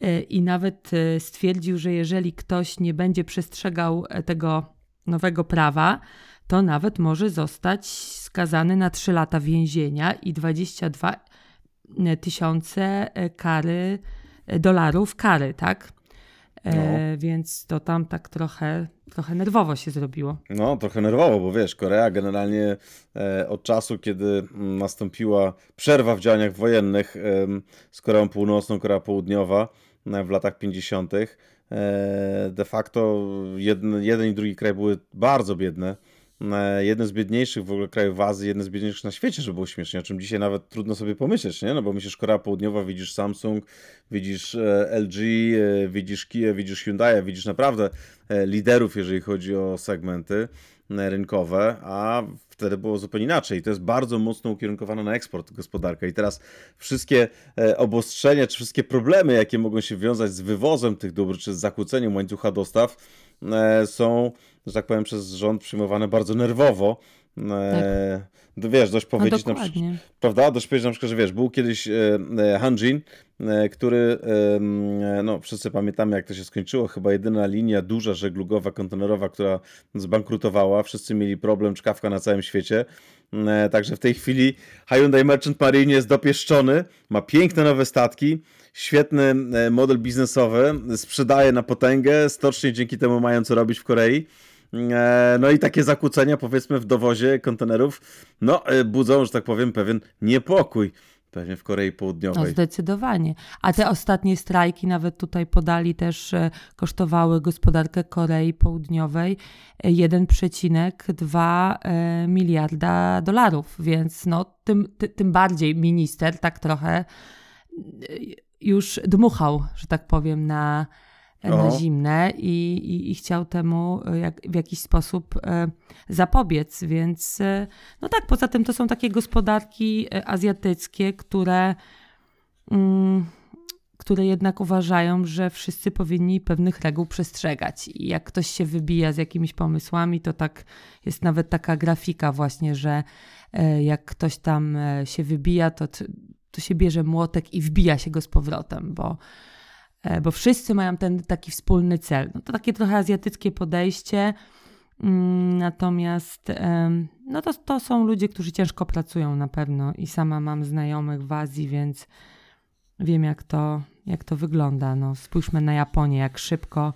E, I nawet e, stwierdził, że jeżeli ktoś nie będzie przestrzegał tego nowego prawa, to nawet może zostać skazany na 3 lata więzienia i 22 tysiące kary dolarów kary, tak? E, no. Więc to tam tak trochę, trochę nerwowo się zrobiło. No, trochę nerwowo, bo wiesz, Korea generalnie e, od czasu, kiedy nastąpiła przerwa w działaniach wojennych e, z Koreą Północną, Korea Południowa w latach 50., de facto jeden, jeden i drugi kraj były bardzo biedne jeden z biedniejszych w ogóle krajów Azji, jeden z biedniejszych na świecie, żeby było śmiesznie, o czym dzisiaj nawet trudno sobie pomyśleć, nie? No bo myślisz Korea Południowa, widzisz Samsung, widzisz e, LG, e, widzisz Kia, widzisz Hyundai, widzisz naprawdę e, liderów, jeżeli chodzi o segmenty rynkowe, a wtedy było zupełnie inaczej. I to jest bardzo mocno ukierunkowane na eksport gospodarka. I teraz wszystkie obostrzenia, czy wszystkie problemy, jakie mogą się wiązać z wywozem tych dóbr, czy z zakłóceniem łańcucha dostaw, są że tak powiem, przez rząd przyjmowane bardzo nerwowo. E, tak. Wiesz, dość powiedzieć, no na przykład, prawda? Dość powiedzieć na przykład, że wiesz, był kiedyś e, e Hanjin, e, który, e, no wszyscy pamiętamy jak to się skończyło, chyba jedyna linia duża żeglugowa, kontenerowa, która zbankrutowała, wszyscy mieli problem, czkawka na całym świecie, e, także w tej chwili Hyundai Merchant Marine jest dopieszczony, ma piękne nowe statki, świetny model biznesowy, sprzedaje na potęgę, stocznie dzięki temu mają co robić w Korei, E, no i takie zakłócenia, powiedzmy, w dowozie kontenerów, no, e, budzą, że tak powiem, pewien niepokój. Pewnie w Korei Południowej. No zdecydowanie. A te ostatnie strajki, nawet tutaj podali też, kosztowały gospodarkę Korei Południowej 1,2 e, miliarda dolarów, więc no, tym, ty, tym bardziej minister tak trochę już dmuchał, że tak powiem, na, na zimne i, i, i, chciał temu e, jak, w jakiś sposób e, zapobiec. Więc e, no tak, poza tym to są takie gospodarki azjatyckie, które, mm, które jednak uważają, że wszyscy powinni pewnych reguł przestrzegać. I jak ktoś się wybija z jakimiś pomysłami, to tak jest nawet taka grafika właśnie, że jak ktoś tam się wybija, to, to się bierze młotek i wbija się go z powrotem, bo E, bo wszyscy mają ten taki wspólny cel. No to takie trochę azjatyckie podejście, mm, natomiast no to, to są ludzie, którzy ciężko pracują na pewno i sama mam znajomych w Azji, więc wiem jak to, jak to wygląda. No, spójrzmy na Japonię, jak szybko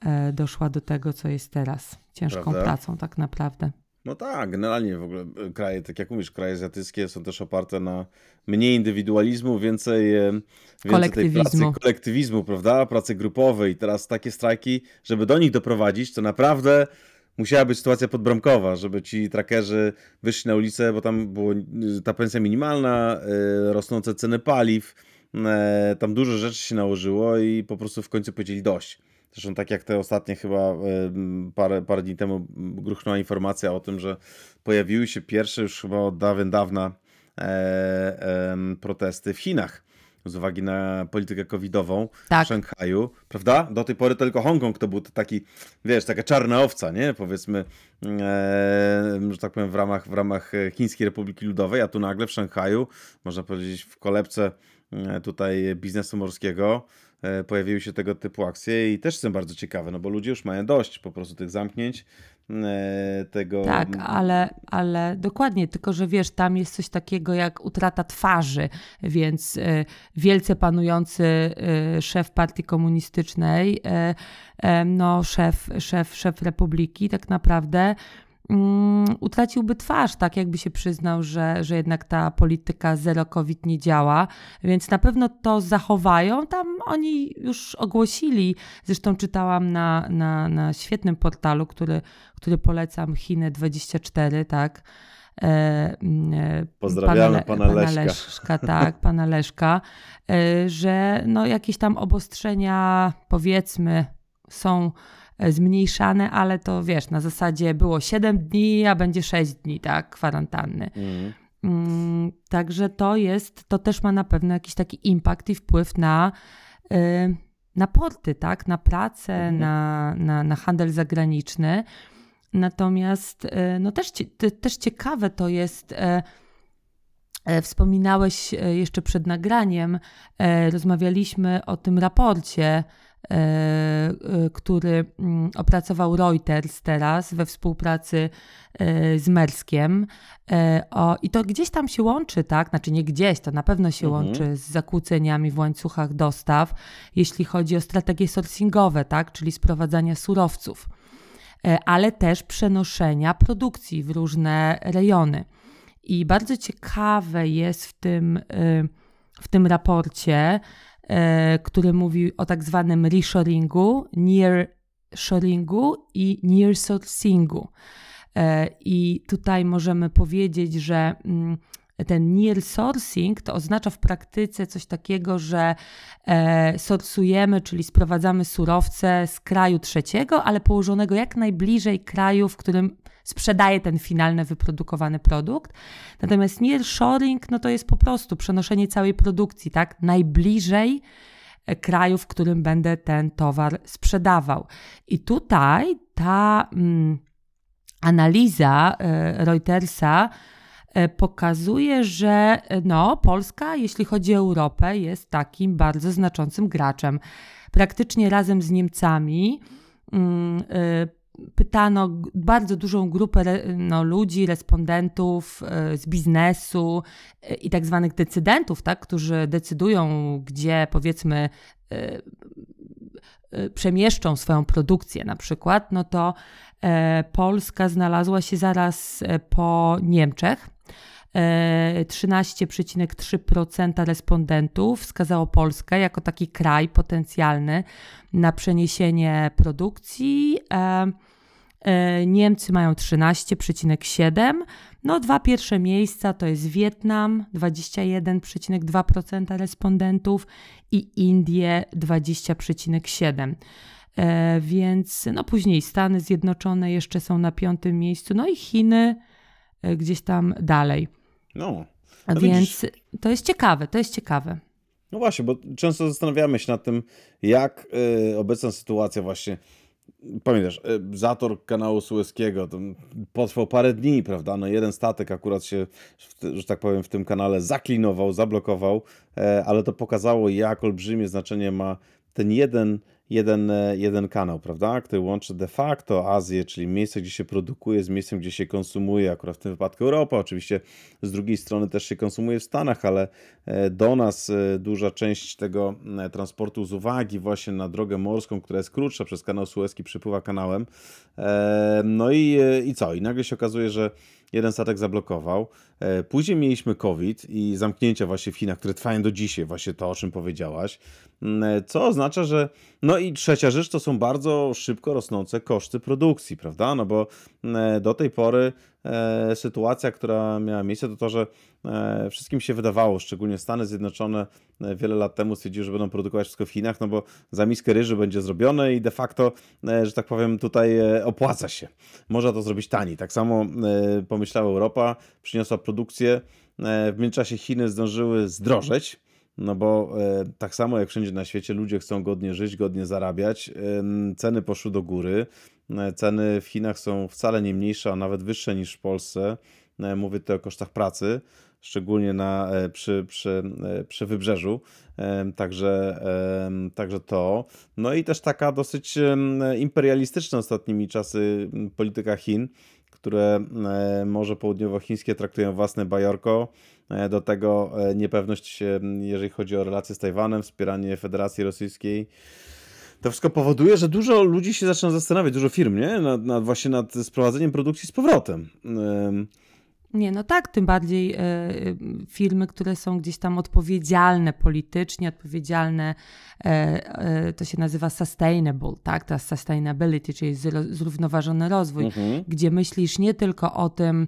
e, doszła do tego, co jest teraz. Ciężką Prawda? pracą tak naprawdę. No tak, generalnie w ogóle e, kraje, tak jak mówisz, kraje azjatyckie są też oparte na mniej indywidualizmu, więcej, e, więcej tej pracy kolektywizmu, prawda? Pracy grupowej. I teraz takie strajki, żeby do nich doprowadzić, to naprawdę musiała być sytuacja podbramkowa, żeby ci trackerzy wyszli na ulicę, bo tam była ta pensja minimalna, e, rosnące ceny paliw, tam dużo rzeczy się nałożyło i po prostu w końcu powiedzieli dość. Zresztą tak jak te ostatnie chyba parę, parę dni temu gruchnęła informacja o tym, że pojawiły się pierwsze już chyba od dawien dawna e, e, protesty w Chinach z uwagi na politykę covidową tak. w Szanghaju, prawda? Do tej pory tylko Hongkong to był taki, wiesz, taka czarna owca, nie? Powiedzmy, e, że tak powiem, w ramach, w ramach Chińskiej Republiki Ludowej, a tu nagle w Szanghaju, można powiedzieć, w kolebce e, tutaj biznesu morskiego, pojawiły się tego typu akcje i też jestem bardzo ciekawy, no bo ludzie już mają dość po prostu tych zamknięć, e, tego... Tak, ale, ale dokładnie, tylko że wiesz, tam jest coś takiego jak utrata twarzy, więc e, wielce panujący szef partii komunistycznej, no szef, szef, szef republiki tak naprawdę um, utraciłby twarz, tak jakby się przyznał, że, że jednak ta polityka zero COVID nie działa, więc na pewno to zachowają. Tam oni już ogłosili, zresztą czytałam na, na, na świetnym portalu, który, który polecam, Chiny24, tak, e, mm, e, Pozdrawiamy pana, pana, pana Leszka. tak, pana Leszka, e, że no jakieś tam obostrzenia powiedzmy są zmniejszane, ale to wiesz, na zasadzie było 7 dni, a będzie 6 dni, tak, kwarantanny. Mm. Mm, także to jest, to też ma na pewno jakiś taki impact i wpływ na, y, na porty, tak? na pracę, mhm. na, na, na handel zagraniczny. Natomiast no też, też ciekawe to jest E, wspominałeś e, jeszcze przed nagraniem, e, rozmawialiśmy o tym raporcie, który mm, opracował Reuters teraz we współpracy z Merskiem. I to gdzieś tam się łączy, tak? Znaczy nie gdzieś, to na pewno się mhm. łączy z zakłóceniami w łańcuchach dostaw, jeśli chodzi o strategie sourcingowe, tak? Czyli sprowadzania surowców, ale też przenoszenia produkcji w różne rejony. I bardzo ciekawe jest w tym, y, w tym raporcie, który mówi o tak zwanym reshoringu, nearshoringu i nearsourcingu. Y, I tutaj możemy powiedzieć, że mm, ten near sourcing to oznacza w praktyce coś takiego, że e, sourcujemy, czyli sprowadzamy surowce z kraju trzeciego, ale położonego jak najbliżej kraju, w którym sprzedaje ten finalny wyprodukowany produkt. Natomiast nearshoring no to jest po prostu przenoszenie całej produkcji, tak, najbliżej e, kraju, w którym będę ten towar sprzedawał. I tutaj ta mm, analiza y, Reutersa y, pokazuje, że no, Polska, jeśli chodzi o Europę, jest takim bardzo znaczącym graczem. Praktycznie razem z Niemcami y, pytano bardzo dużą grupę no, ludzi, respondentów e, z biznesu e, i tak zwanych decydentów, tak, którzy decydują, gdzie powiedzmy e, przemieszczą swoją produkcję na przykład, no to Polska znalazła się zaraz po Niemczech. 13,3% respondentów wskazało Polskę jako taki kraj potencjalny na przeniesienie produkcji. E, Niemcy mają 13,7. No, dwa pierwsze miejsca to jest Wietnam, 21,2% respondentów i Indie 20,7%. E, więc no później Stany Zjednoczone jeszcze są na piątym miejscu, no i Chiny e, gdzieś tam dalej. No. no Więc widzisz... to jest ciekawe, to jest ciekawe. No właśnie, bo często zastanawiamy się nad tym, jak y, obecna sytuacja właśnie Pamiętasz, y, zator kanału Sueskiego potrwał parę dni, prawda? No jeden statek akurat się, że tak powiem, w tym kanale zaklinował, zablokował, e, ale to pokazało, jak olbrzymie znaczenie ma ten jeden jeden, e, jeden kanał, prawda, który łączy de facto Azję, czyli miejsce, gdzie się produkuje, z miejscem, gdzie się konsumuje, akurat w tym wypadku Europa, oczywiście z drugiej strony też się konsumuje w Stanach, ale e, do nas e, duża część tego transportu z uwagi właśnie na drogę morską, która jest krótsza przez kanał Suezki, przypływa kanałem. No i, i co? I nagle się okazuje, że jeden statek zablokował. E, później mieliśmy COVID i zamknięcia właśnie w Chinach, które trwają do dzisiaj, właśnie to, o czym powiedziałaś. Mm, e, co oznacza, że. No i trzecia rzecz to są bardzo szybko rosnące koszty produkcji, prawda? No bo mm, e, do tej pory sytuacja, która miała miejsce, to to, że wszystkim się wydawało, szczególnie Stany Zjednoczone e, wiele lat temu stwierdziły, że będą produkować wszystko w Chinach, no bo za miskę ryży będzie zrobione i de facto, że tak powiem, tutaj opłaca się. Można to zrobić taniej. Tak samo pomyślała Europa, przyniosła produkcję. W międzyczasie Chiny zdążyły zdrożeć, no bo e, tak samo jak wszędzie na świecie ludzie chcą godnie żyć, godnie zarabiać, e, ceny poszły do góry. E, ceny w Chinach są wcale nie mniejsze, a nawet wyższe niż w Polsce. E, mówię tutaj o kosztach pracy, szczególnie na, e, przy, przy, e, przy wybrzeżu. Także, także to. No i też taka dosyć imperialistyczna ostatnimi czasy polityka Chin które e, Morze Południowochińskie traktują własne bajorko. Do tego niepewność, jeżeli chodzi o relacje z Tajwanem, wspieranie Federacji Rosyjskiej. To wszystko powoduje, że dużo ludzi się zaczyna zastanawiać, dużo firm, nie? Nad, nad właśnie nad sprowadzeniem produkcji z powrotem. Nie, no tak, tym bardziej y, firmy, które są gdzieś tam odpowiedzialne politycznie, odpowiedzialne, y, to się nazywa sustainable, tak? Ta sustainability, czyli zrównoważony rozwój, mhm. gdzie myślisz nie tylko o tym,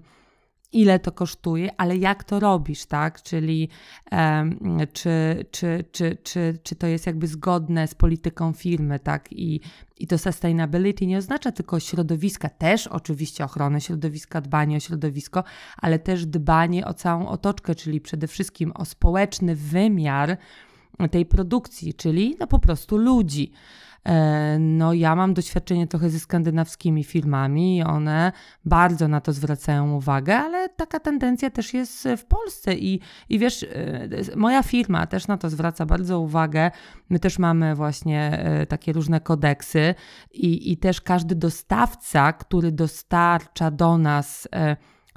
ile to kosztuje, ale jak to robisz, tak? Czyli czy, czy, czy, czy, czy to jest jakby zgodne z polityką firmy, tak? I, I to sustainability nie oznacza tylko środowiska, też oczywiście ochrony środowiska, dbanie o środowisko, ale też dbanie o całą otoczkę, czyli przede wszystkim o społeczny wymiar tej produkcji, czyli no po prostu ludzi. E, no, ja mam doświadczenie trochę ze skandynawskimi firmami i one bardzo na to zwracają uwagę, ale taka tendencja też jest w Polsce i, i wiesz, e, moja firma też na to zwraca bardzo uwagę. My też mamy właśnie e, takie różne kodeksy i, i też każdy dostawca, który dostarcza do nas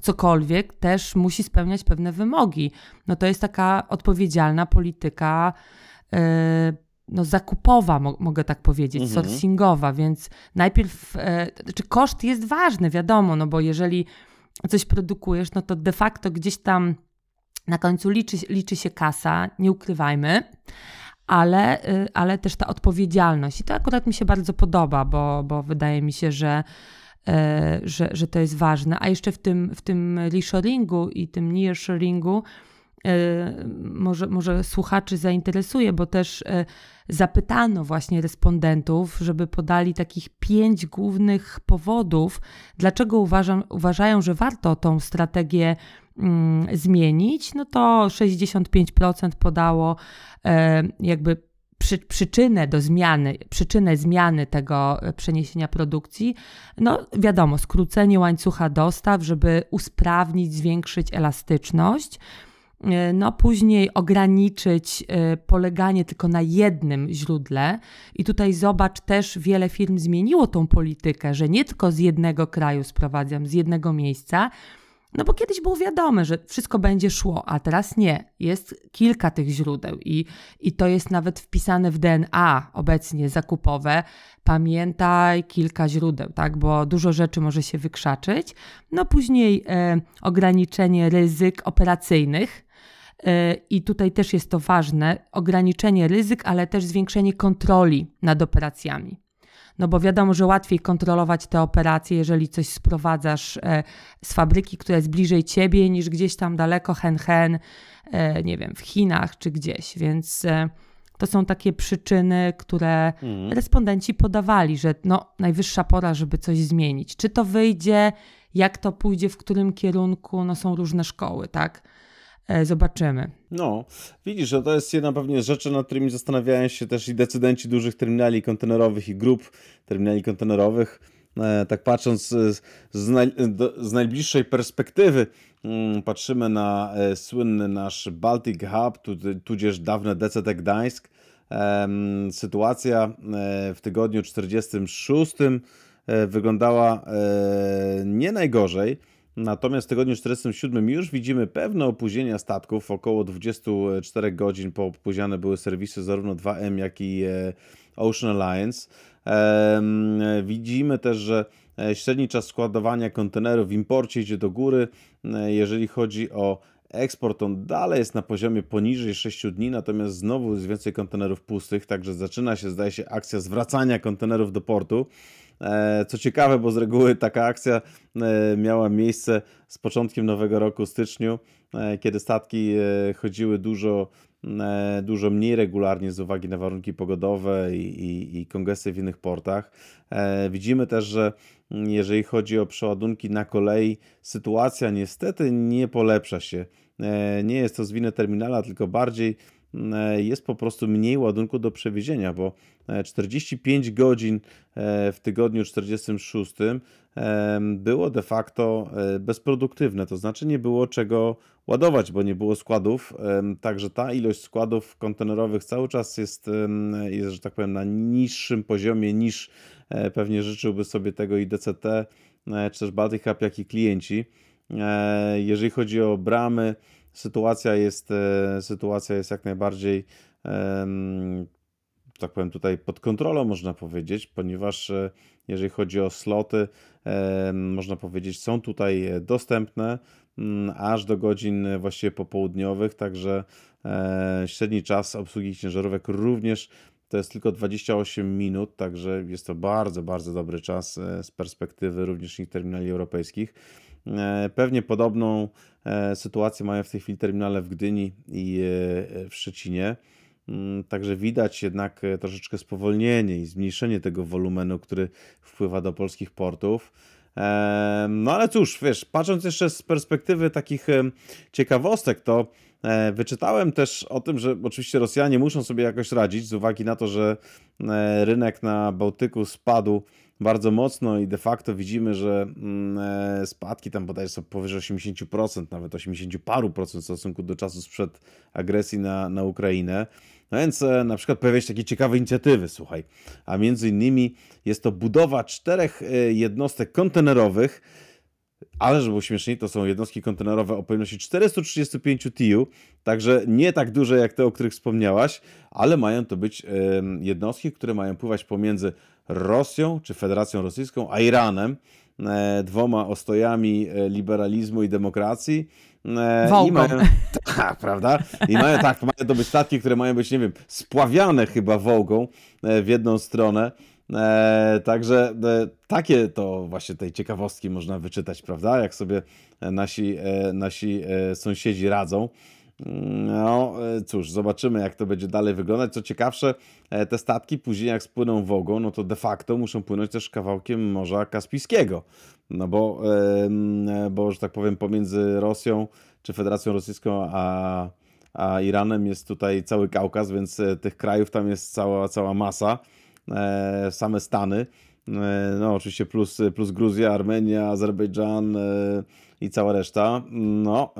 cokolwiek, też musi spełniać pewne wymogi. No to jest taka odpowiedzialna polityka no, zakupowa, mo mogę tak powiedzieć, mhm. sourcingowa, więc najpierw, e, znaczy koszt jest ważny, wiadomo, no bo jeżeli coś produkujesz, no to de facto gdzieś tam na końcu liczy, liczy się kasa, nie ukrywajmy, ale, y, ale też ta odpowiedzialność. I to akurat mi się bardzo podoba, bo, bo wydaje mi się, że, e, że, że to jest ważne. A jeszcze w tym, w tym reshoringu i tym nearshoringu może, może słuchaczy zainteresuje, bo też e, zapytano właśnie respondentów, żeby podali takich pięć głównych powodów, dlaczego uważam, uważają, że warto tą strategię mm, zmienić. No to 65% podało e, jakby przy, przyczynę do zmiany, przyczynę zmiany tego przeniesienia produkcji, no wiadomo, skrócenie łańcucha dostaw, żeby usprawnić, zwiększyć elastyczność. E, no później ograniczyć e, poleganie tylko na jednym źródle. I tutaj zobacz, też wiele firm zmieniło tą politykę, że nie tylko z jednego kraju sprowadzam, z jednego miejsca, no bo kiedyś było wiadome, że wszystko będzie szło, a teraz nie. Jest kilka tych źródeł i, i to jest nawet wpisane w DNA obecnie zakupowe. Pamiętaj kilka źródeł, tak, bo dużo rzeczy może się wykrzaczyć. No później e, ograniczenie ryzyk operacyjnych i tutaj też jest to ważne, ograniczenie ryzyk, ale też zwiększenie kontroli nad operacjami. No bo wiadomo, że łatwiej kontrolować te operacje, jeżeli coś sprowadzasz e, z fabryki, która jest bliżej ciebie, niż gdzieś tam daleko, hen, hen, e, nie wiem, w Chinach czy gdzieś. Więc e, to są takie przyczyny, które mhm. respondenci podawali, że no, najwyższa pora, żeby coś zmienić. Czy to wyjdzie, jak to pójdzie, w którym kierunku, no są różne szkoły, tak? E, zobaczymy. No, widzisz, że to jest jedna pewnie z rzeczy, nad którymi zastanawiają się też i decydenci dużych terminali kontenerowych i grup terminali kontenerowych. E, tak patrząc z, z, naj, z najbliższej perspektywy, mm, patrzymy na e, słynny nasz Baltic Hub, tudzież dawne DCT Gdańsk. Sytuacja w tygodniu 46 wyglądała nie najgorzej. Natomiast w tygodniu 47 już widzimy pewne opóźnienia statków. Około 24 godzin poopóźniane były serwisy zarówno 2M, jak i e, Ocean Alliance. Widzimy też, że e, średni czas składowania kontenerów w imporcie idzie do góry. E, jeżeli chodzi o eksport, on dalej jest na poziomie poniżej 6 dni, natomiast znowu jest więcej kontenerów pustych, także zaczyna się, zdaje się, akcja zwracania kontenerów do portu. E, co ciekawe, bo z reguły taka akcja e, miała miejsce z początkiem nowego roku, styczniu, e, kiedy statki chodziły dużo, dużo mniej regularnie z uwagi na warunki pogodowe i, i, i w innych portach. Widzimy też, że jeżeli chodzi o przeładunki na kolei, sytuacja niestety nie polepsza się. Nie jest to z winy terminala, tylko bardziej jest po prostu mniej ładunku do przewiezienia, bo 45 e, godzin e, w tygodniu 46 było de facto bezproduktywne, to znaczy nie było czego ładować, bo nie było składów, także ta ilość składów kontenerowych cały czas jest, jest że tak powiem, na niższym poziomie niż pewnie życzyłby sobie tego i DCT, czy też Baltic Hub, jak i klienci. Jeżeli chodzi o bramy, sytuacja jest, e, sytuacja jest jak najbardziej tak powiem tutaj pod kontrolą można powiedzieć, ponieważ e, jeżeli chodzi o sloty, można powiedzieć są tutaj dostępne mm, aż do godzin właściwie popołudniowych, także e, średni czas obsługi ciężarówek również to jest tylko 28 minut, także jest to bardzo, bardzo dobry czas z perspektywy również terminali europejskich. E, pewnie podobną e, sytuację mają w tej chwili terminale w Gdyni i e, w Szczecinie. Mm, także widać jednak troszeczkę spowolnienie i zmniejszenie tego wolumenu, który wpływa do polskich portów. No ale cóż, wiesz, patrząc jeszcze z perspektywy takich ciekawostek, to wyczytałem też o tym, że oczywiście Rosjanie muszą sobie jakoś radzić z uwagi na to, że rynek na Bałtyku spadł bardzo mocno i de facto widzimy, że mm, e, spadki tam bodajże są powyżej 80%, nawet 80 paru procent w stosunku do czasu sprzed agresji na, na Ukrainę. No więc e, na przykład pojawiają się takie ciekawe inicjatywy, słuchaj, a między innymi jest to budowa czterech e, jednostek kontenerowych, ale żeby było śmieszniej, to są jednostki kontenerowe o pojemności 435 TIU, także nie tak duże jak te, o których wspomniałaś, ale mają to być jednostki, które mają pływać pomiędzy Rosją czy Federacją Rosyjską, a Iranem, e, dwoma ostojami liberalizmu i demokracji. Wołgą. I mają, tak, prawda? I mają tak, mają to być statki, które mają być, nie wiem, spławiane chyba wołgą w jedną stronę. E, także e, takie to właśnie tej ciekawostki można wyczytać, prawda? Jak sobie nasi, e, nasi e, sąsiedzi radzą. No e, cóż, zobaczymy jak to będzie dalej wyglądać. Co ciekawsze, e, te statki później jak spłyną Wogą, no to de facto muszą płynąć też kawałkiem Morza Kaspijskiego. No bo, bo że tak powiem, pomiędzy Rosją czy Federacją Rosyjską a, a Iranem jest tutaj cały Kaukaz, więc tych krajów tam jest cała, cała masa. E, same Stany. E, no, oczywiście plus, plus Gruzja, Armenia, Azerbejdżan e, i cała reszta. No,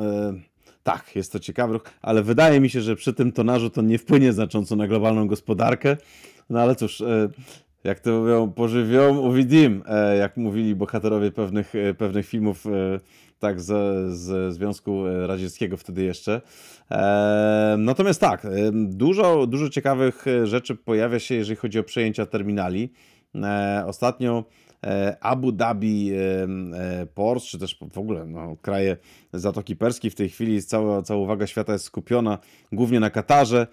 tak, jest to ciekawy ruch, ale wydaje mi się, że przy tym tonażu to nie wpłynie znacząco na globalną gospodarkę. No ale cóż, jak to mówią, pożywią, uwidim, jak mówili bohaterowie pewnych, pewnych filmów tak, z, z Związku Radzieckiego wtedy jeszcze. E, natomiast tak, dużo, dużo ciekawych rzeczy pojawia się, jeżeli chodzi o przejęcia terminali. E, ostatnio e, Abu Dhabi Port, czy też w ogóle no, kraje Zatoki Perskiej w tej chwili cała, cała uwaga świata jest skupiona głównie na Katarze.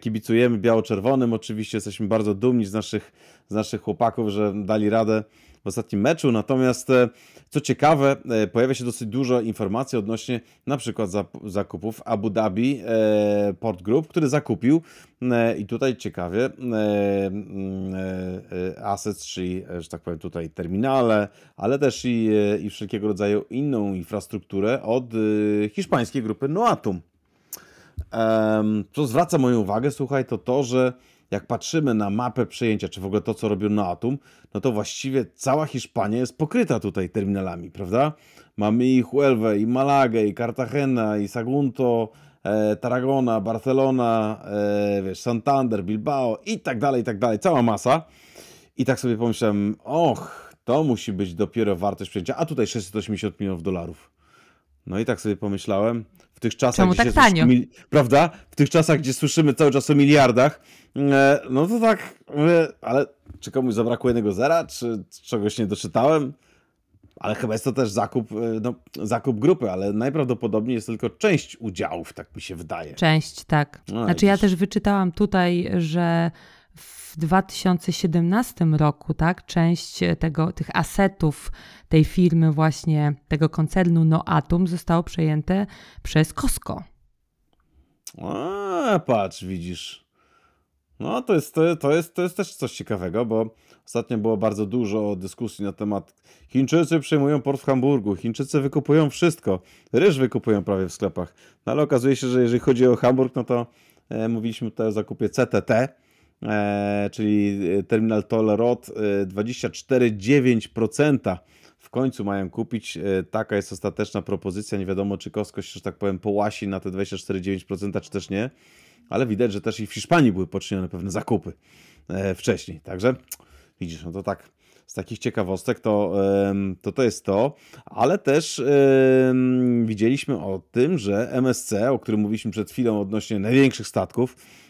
Kibicujemy biało-czerwonym, oczywiście jesteśmy bardzo dumni z naszych, z naszych chłopaków, że dali radę w ostatnim meczu. Natomiast e, co ciekawe, e, pojawia się dosyć dużo informacji odnośnie na przykład zakupów Abu Dhabi e, Port Group, który zakupił i tutaj ciekawie assets, czyli, że tak powiem tutaj terminale, ale też i, i wszelkiego rodzaju inną infrastrukturę od hiszpańskiej grupy Noatum. Co zwraca moją uwagę, słuchaj, to to, że jak patrzymy na mapę przejęcia, czy w ogóle to, co robią na Atom, no to właściwie cała Hiszpania jest pokryta tutaj terminalami, prawda? Mamy i Huelva, i Malagę, i Cartagena, i Sagunto, e, Tarragona, Barcelona, e, wiesz, Santander, Bilbao i tak dalej, i tak dalej, cała masa. I tak sobie pomyślałem, och, to musi być dopiero wartość przejęcia, a tutaj 680 milionów dolarów. No i tak sobie pomyślałem, w tych czasach, Czemu gdzie tak tanio? Prawda? W tych czasach, gdzie słyszymy cały czas o miliardach, e, no to tak, ale czy komuś zabrakło jednego zera, czy czegoś nie doczytałem? Ale chyba jest to też zakup, e, no, zakup grupy, ale najprawdopodobniej jest tylko część udziałów, tak mi się wydaje. Część, tak. No, znaczy ja też wyczytałam tutaj, że 2017 roku, tak, część tego, tych asetów tej firmy właśnie, tego koncernu Noatum zostało przejęte przez Costco. A, patrz, widzisz. No, to jest, to, jest, to jest też coś ciekawego, bo ostatnio było bardzo dużo dyskusji na temat Chińczycy przejmują port w Hamburgu, Chińczycy wykupują wszystko, ryż wykupują prawie w sklepach. No ale okazuje się, że jeżeli chodzi o Hamburg, no to e, mówiliśmy tutaj o zakupie CTT, e, czyli Terminal Toll Road e, 24,9% w końcu mają kupić. E, taka jest ostateczna propozycja. Nie wiadomo, czy Costco się, że tak powiem, połasi na te 24,9%, czy też nie. Ale widać, że też i w Hiszpanii były poczynione pewne zakupy e, wcześniej. Także widzisz, no to tak z takich ciekawostek to, to to jest to, ale też widzieliśmy o tym, że MSC, o którym mówiliśmy przed chwilą odnośnie największych statków, E,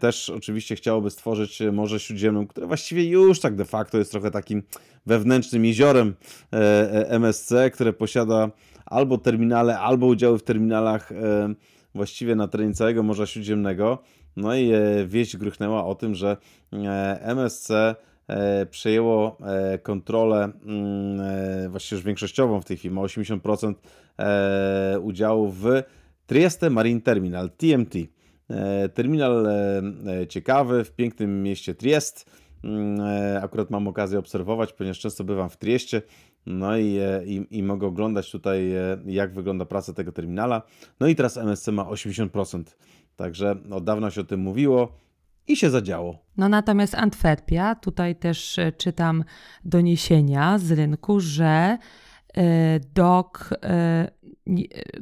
też oczywiście chciałoby stworzyć Morze Śródziemne, które właściwie już tak de facto jest trochę takim wewnętrznym jeziorem e, e, MSC, które posiada albo terminale, albo udziały w terminalach właściwie na terenie całego Morza Śródziemnego. No i wieść grychnęła o tym, że MSC przejęło kontrolę mm, właściwie już większościową w tej chwili, ma 80% udziału w Trieste Marine Terminal, TMT. E, terminal e, e, ciekawy w pięknym mieście Triest. Mm, akurat mam okazję obserwować, ponieważ często bywam w Trieście. No i, i, i mogę oglądać tutaj, jak wygląda praca tego terminala. No i teraz MSC ma 80%. Także od dawna się o tym mówiło i się zadziało. No natomiast Antwerpia, tutaj też czytam doniesienia z rynku, że dok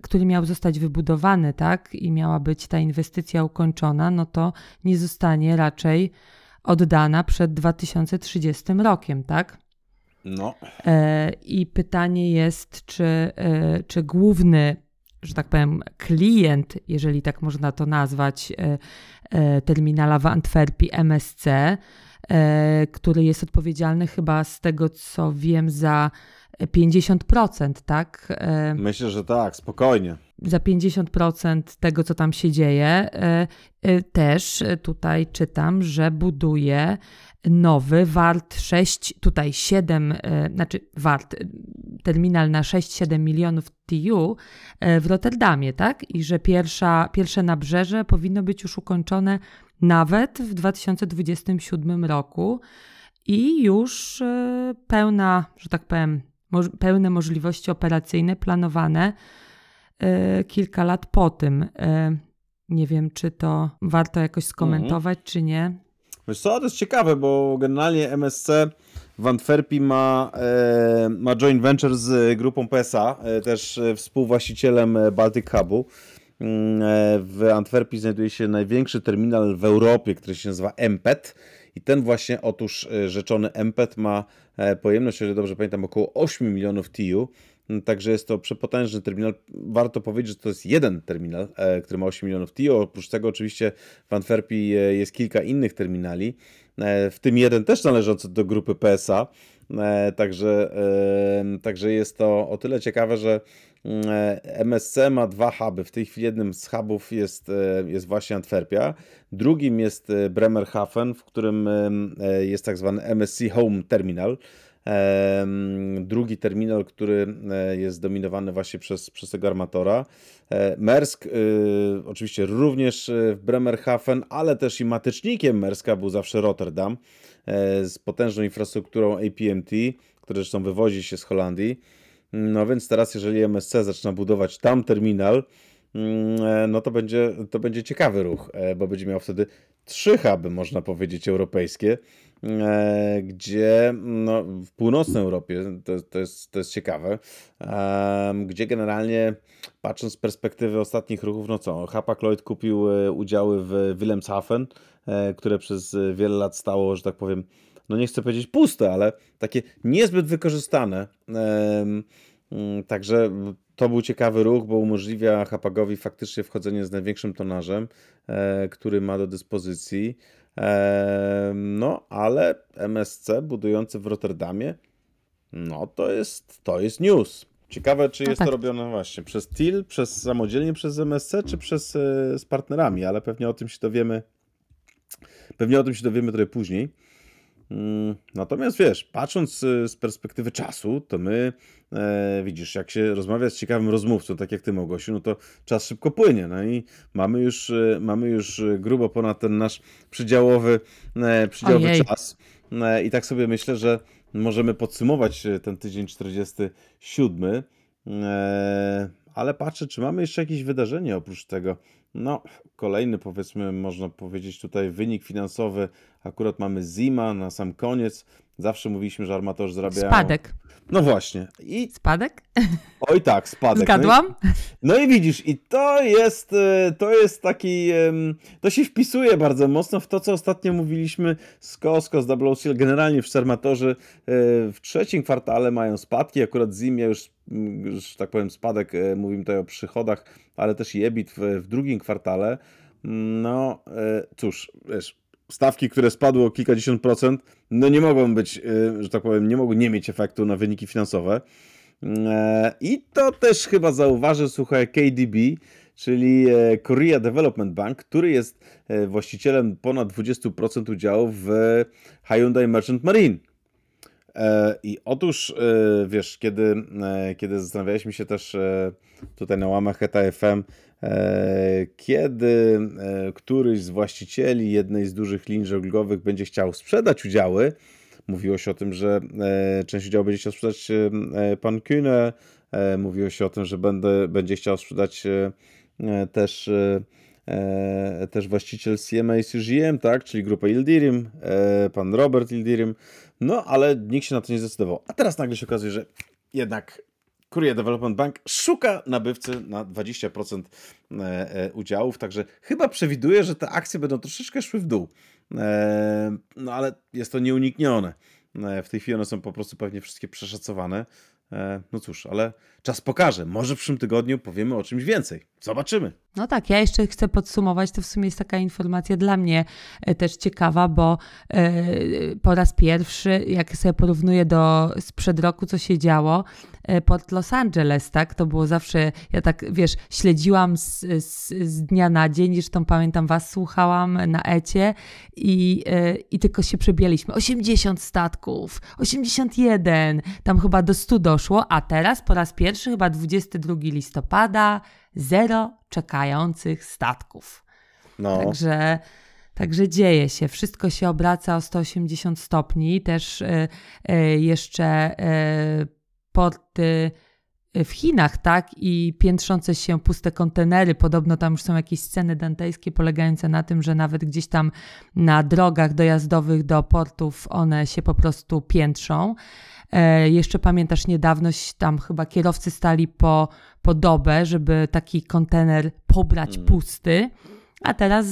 który miał zostać wybudowany, tak, i miała być ta inwestycja ukończona, no to nie zostanie raczej oddana przed 2030 rokiem, tak? No. E, I pytanie jest, czy, e, czy główny, że tak powiem, klient, jeżeli tak można to nazwać, e, terminala w Antwerpii MSC, który jest odpowiedzialny chyba z tego, co wiem, za 50%, tak? E, Myślę, że tak, spokojnie. Za 50% tego, co tam się dzieje. E, e, też tutaj czytam, że buduje nowy, wart 6, tutaj 7, znaczy wart, terminal na 6-7 milionów TU w Rotterdamie, tak? I że pierwsza, pierwsze nabrzeże powinno być już ukończone nawet w 2027 roku i już pełna, że tak powiem, pełne możliwości operacyjne planowane e, kilka lat po tym. E, nie wiem, czy to warto jakoś skomentować, mhm. czy nie. Wiesz co, to jest ciekawe, bo generalnie MSC w Antwerpii ma, e, ma joint venture z grupą PSA, też współwłaścicielem Baltic Hubu. Mm, w Antwerpii znajduje się największy terminal w Europie, który się nazywa MPET i ten właśnie, otóż e, rzeczony MPET ma e, pojemność, jeżeli dobrze pamiętam, około 8 milionów TU. Mm, także jest to przepotężny terminal. Warto powiedzieć, że to jest jeden terminal, e, który ma 8 milionów TU. Oprócz tego oczywiście w Antwerpii jest kilka innych terminali, w tym jeden też należący do grupy PSA. Także, także jest to o tyle ciekawe, że MSC ma dwa huby. W tej chwili jednym z hubów jest, e, jest właśnie Antwerpia, drugim jest e, Bremerhaven, w którym e, jest tak zwany MSC Home Terminal. Drugi terminal, który jest dominowany właśnie przez, przez tego armatora. Mersk, oczywiście również w Bremerhaven, ale też i matecznikiem Merska był zawsze Rotterdam z potężną infrastrukturą APMT, który zresztą wywozi się z Holandii. No więc teraz, jeżeli MSC zaczyna budować tam terminal, mm, e, no to będzie, to będzie ciekawy ruch, e, bo będzie miał wtedy trzy huby, można powiedzieć, europejskie, e, gdzie no, w północnej Europie, to, to, jest, to jest ciekawe, gdzie generalnie patrząc z perspektywy ostatnich ruchów, no co, Hapag Lloyd kupił udziały w Wilhelmshaven, które przez wiele lat stało, że tak powiem, no nie chcę powiedzieć puste, ale takie niezbyt wykorzystane. Mm, także to był ciekawy ruch, bo umożliwia Hapagowi faktycznie wchodzenie z największym tonażem, e, który ma do dyspozycji. No, ale MSC budujący w Rotterdamie, no to jest, to jest news. Ciekawe, czy no jest tak. to robione właśnie przez TIL, przez samodzielnie przez MSC, czy przez e, z partnerami, ale pewnie o tym się dowiemy. Pewnie o tym się dowiemy trochę później. Mm, natomiast wiesz, patrząc y, z perspektywy czasu, to my, e, widzisz, jak się rozmawia z ciekawym rozmówcą, tak jak ty, Małgosiu, no to czas szybko płynie. No i mamy już, y, mamy już grubo ponad ten nasz przydziałowy, e, przydziałowy czas. E, I tak sobie myślę, że możemy podsumować e, ten tydzień 47. E, ale patrzę, czy mamy jeszcze jakieś wydarzenie oprócz tego. No, kolejny powiedzmy, można powiedzieć tutaj wynik finansowy. Akurat mamy Zima na sam koniec. Zawsze mówiliśmy, że armatorzy zarabiają. Spadek. No właśnie. I... Spadek? Oj tak, spadek. Zgadłam? No i, no i widzisz, i to jest, e, to jest taki, to się wpisuje bardzo mocno w to, co ostatnio mówiliśmy z Costco, z Double Seal. Generalnie wszyscy armatorzy e, w trzecim kwartale mają spadki, akurat Zimia już, już tak powiem spadek, e, mówimy tutaj o przychodach, ale też i EBIT w, w drugim kwartale. No cóż, wiesz, stawki, które spadły o kilkadziesiąt procent, no nie mogą być, y, że tak powiem, nie mogą nie mieć efektu na wyniki finansowe. E, I to też chyba zauważy, słuchaj, KDB, czyli e, Korea Development Bank, który jest właścicielem ponad 20% udziałów w Hyundai Merchant Marine. I otóż, wiesz, kiedy, kiedy zastanawialiśmy się też tutaj na łamach ETA FM, kiedy e, któryś z właścicieli jednej z dużych linii żeglugowych będzie chciał sprzedać udziały, Mówiło się o tym, że część udziału będzie chciał sprzedać pan Kühne, mówiło się o tym, że będę, będzie chciał sprzedać też e, też właściciel CMA CGM, tak, czyli grupę Ildirim, e, pan Robert Ildirim, no ale nikt się na to nie zdecydował. A teraz nagle się okazuje, że jednak Korea Development Bank szuka nabywcy na 20% e, e, udziałów, także chyba przewiduje, że te akcje będą troszeczkę szły w dół. E, no ale jest to nieuniknione. W tej chwili one są po prostu pewnie wszystkie przeszacowane. No cóż, ale czas pokaże. Może w przyszłym tygodniu powiemy o czymś więcej. Zobaczymy. No tak, ja jeszcze chcę podsumować. To w sumie jest taka informacja dla mnie e, też ciekawa, bo e, po raz pierwszy, jak sobie porównuję do sprzed roku, co się działo, e, Port Los Angeles, tak? To było zawsze, ja tak wiesz, śledziłam z, z, z dnia na dzień, zresztą pamiętam was, słuchałam na Ecie i, i tylko się przebieliśmy. 80 statków, 81, tam chyba do 100 doszło, a teraz po raz pierwszy, chyba 22 listopada, zero czekających statków. No. Także, także dzieje się, wszystko się obraca o 180 stopni. Też y, y, jeszcze y, porty w Chinach, tak, i piętrzące się puste kontenery. Podobno tam już są jakieś sceny dantejskie polegające na tym, że nawet gdzieś tam na drogach dojazdowych do portów one się po prostu piętrzą. E, jeszcze pamiętasz niedawno tam chyba kierowcy stali po, po dobę, żeby taki kontener pobrać mm. pusty, a teraz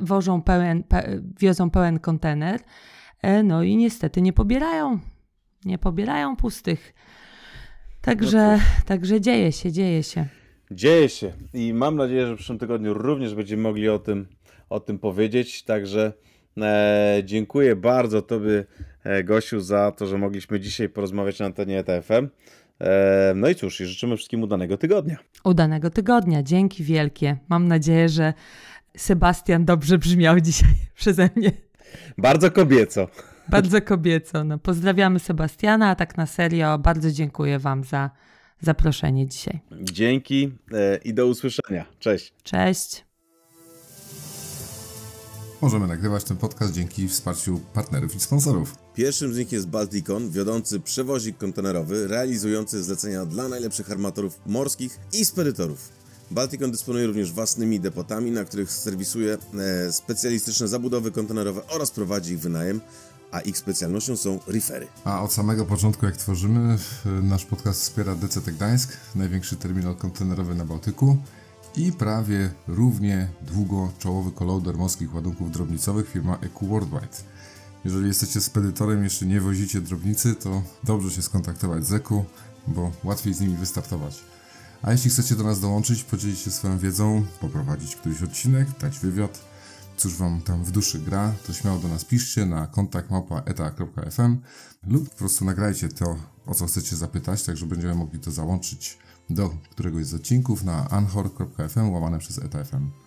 wożą pełen, pe, wiozą pełen kontener, e, no i niestety nie pobierają, nie pobierają pustych. Także, no także dzieje się, dzieje się. Dzieje się i mam nadzieję, że w przyszłym tygodniu również będziemy mogli o tym, o tym powiedzieć. Także e, dziękuję bardzo Tobie, e, Gosiu, za to, że mogliśmy dzisiaj porozmawiać na antenie ETFM. E, no i cóż, i życzymy wszystkim udanego tygodnia. Udanego tygodnia, dzięki wielkie. Mam nadzieję, że Sebastian dobrze brzmiał dzisiaj przeze mnie. Bardzo kobieco. Bardzo kobieco. No, pozdrawiamy Sebastiana, a tak na serio bardzo dziękuję Wam za zaproszenie dzisiaj. Dzięki i do usłyszenia. Cześć. Cześć. Możemy nagrywać ten podcast dzięki wsparciu partnerów i sponsorów. Pierwszym z nich jest Balticon, wiodący przewozik kontenerowy realizujący zlecenia dla najlepszych armatorów morskich i spedytorów. Balticon dysponuje również własnymi depotami, na których serwisuje e, specjalistyczne zabudowy kontenerowe oraz prowadzi ich wynajem a ich specjalnością są refery. A od samego początku, jak tworzymy, nasz podcast wspiera DCT Gdańsk, największy terminal kontenerowy na Bałtyku i prawie równie długo czołowy kolauder morskich ładunków drobnicowych firma EQ Worldwide. Jeżeli jesteście spedytorem jeszcze nie wozicie drobnicy, to dobrze się skontaktować z EQ, bo łatwiej z nimi wystartować. A jeśli chcecie do nas dołączyć, podzielić się swoją wiedzą, poprowadzić któryś odcinek, dać wywiad, cóż wam tam w duszy gra, to śmiało do nas piszcie na kontakt eta.fm lub po prostu nagrajcie to, o co chcecie zapytać, tak że będziemy mogli to załączyć do któregoś z odcinków na anchor.fm łamane przez eta.fm.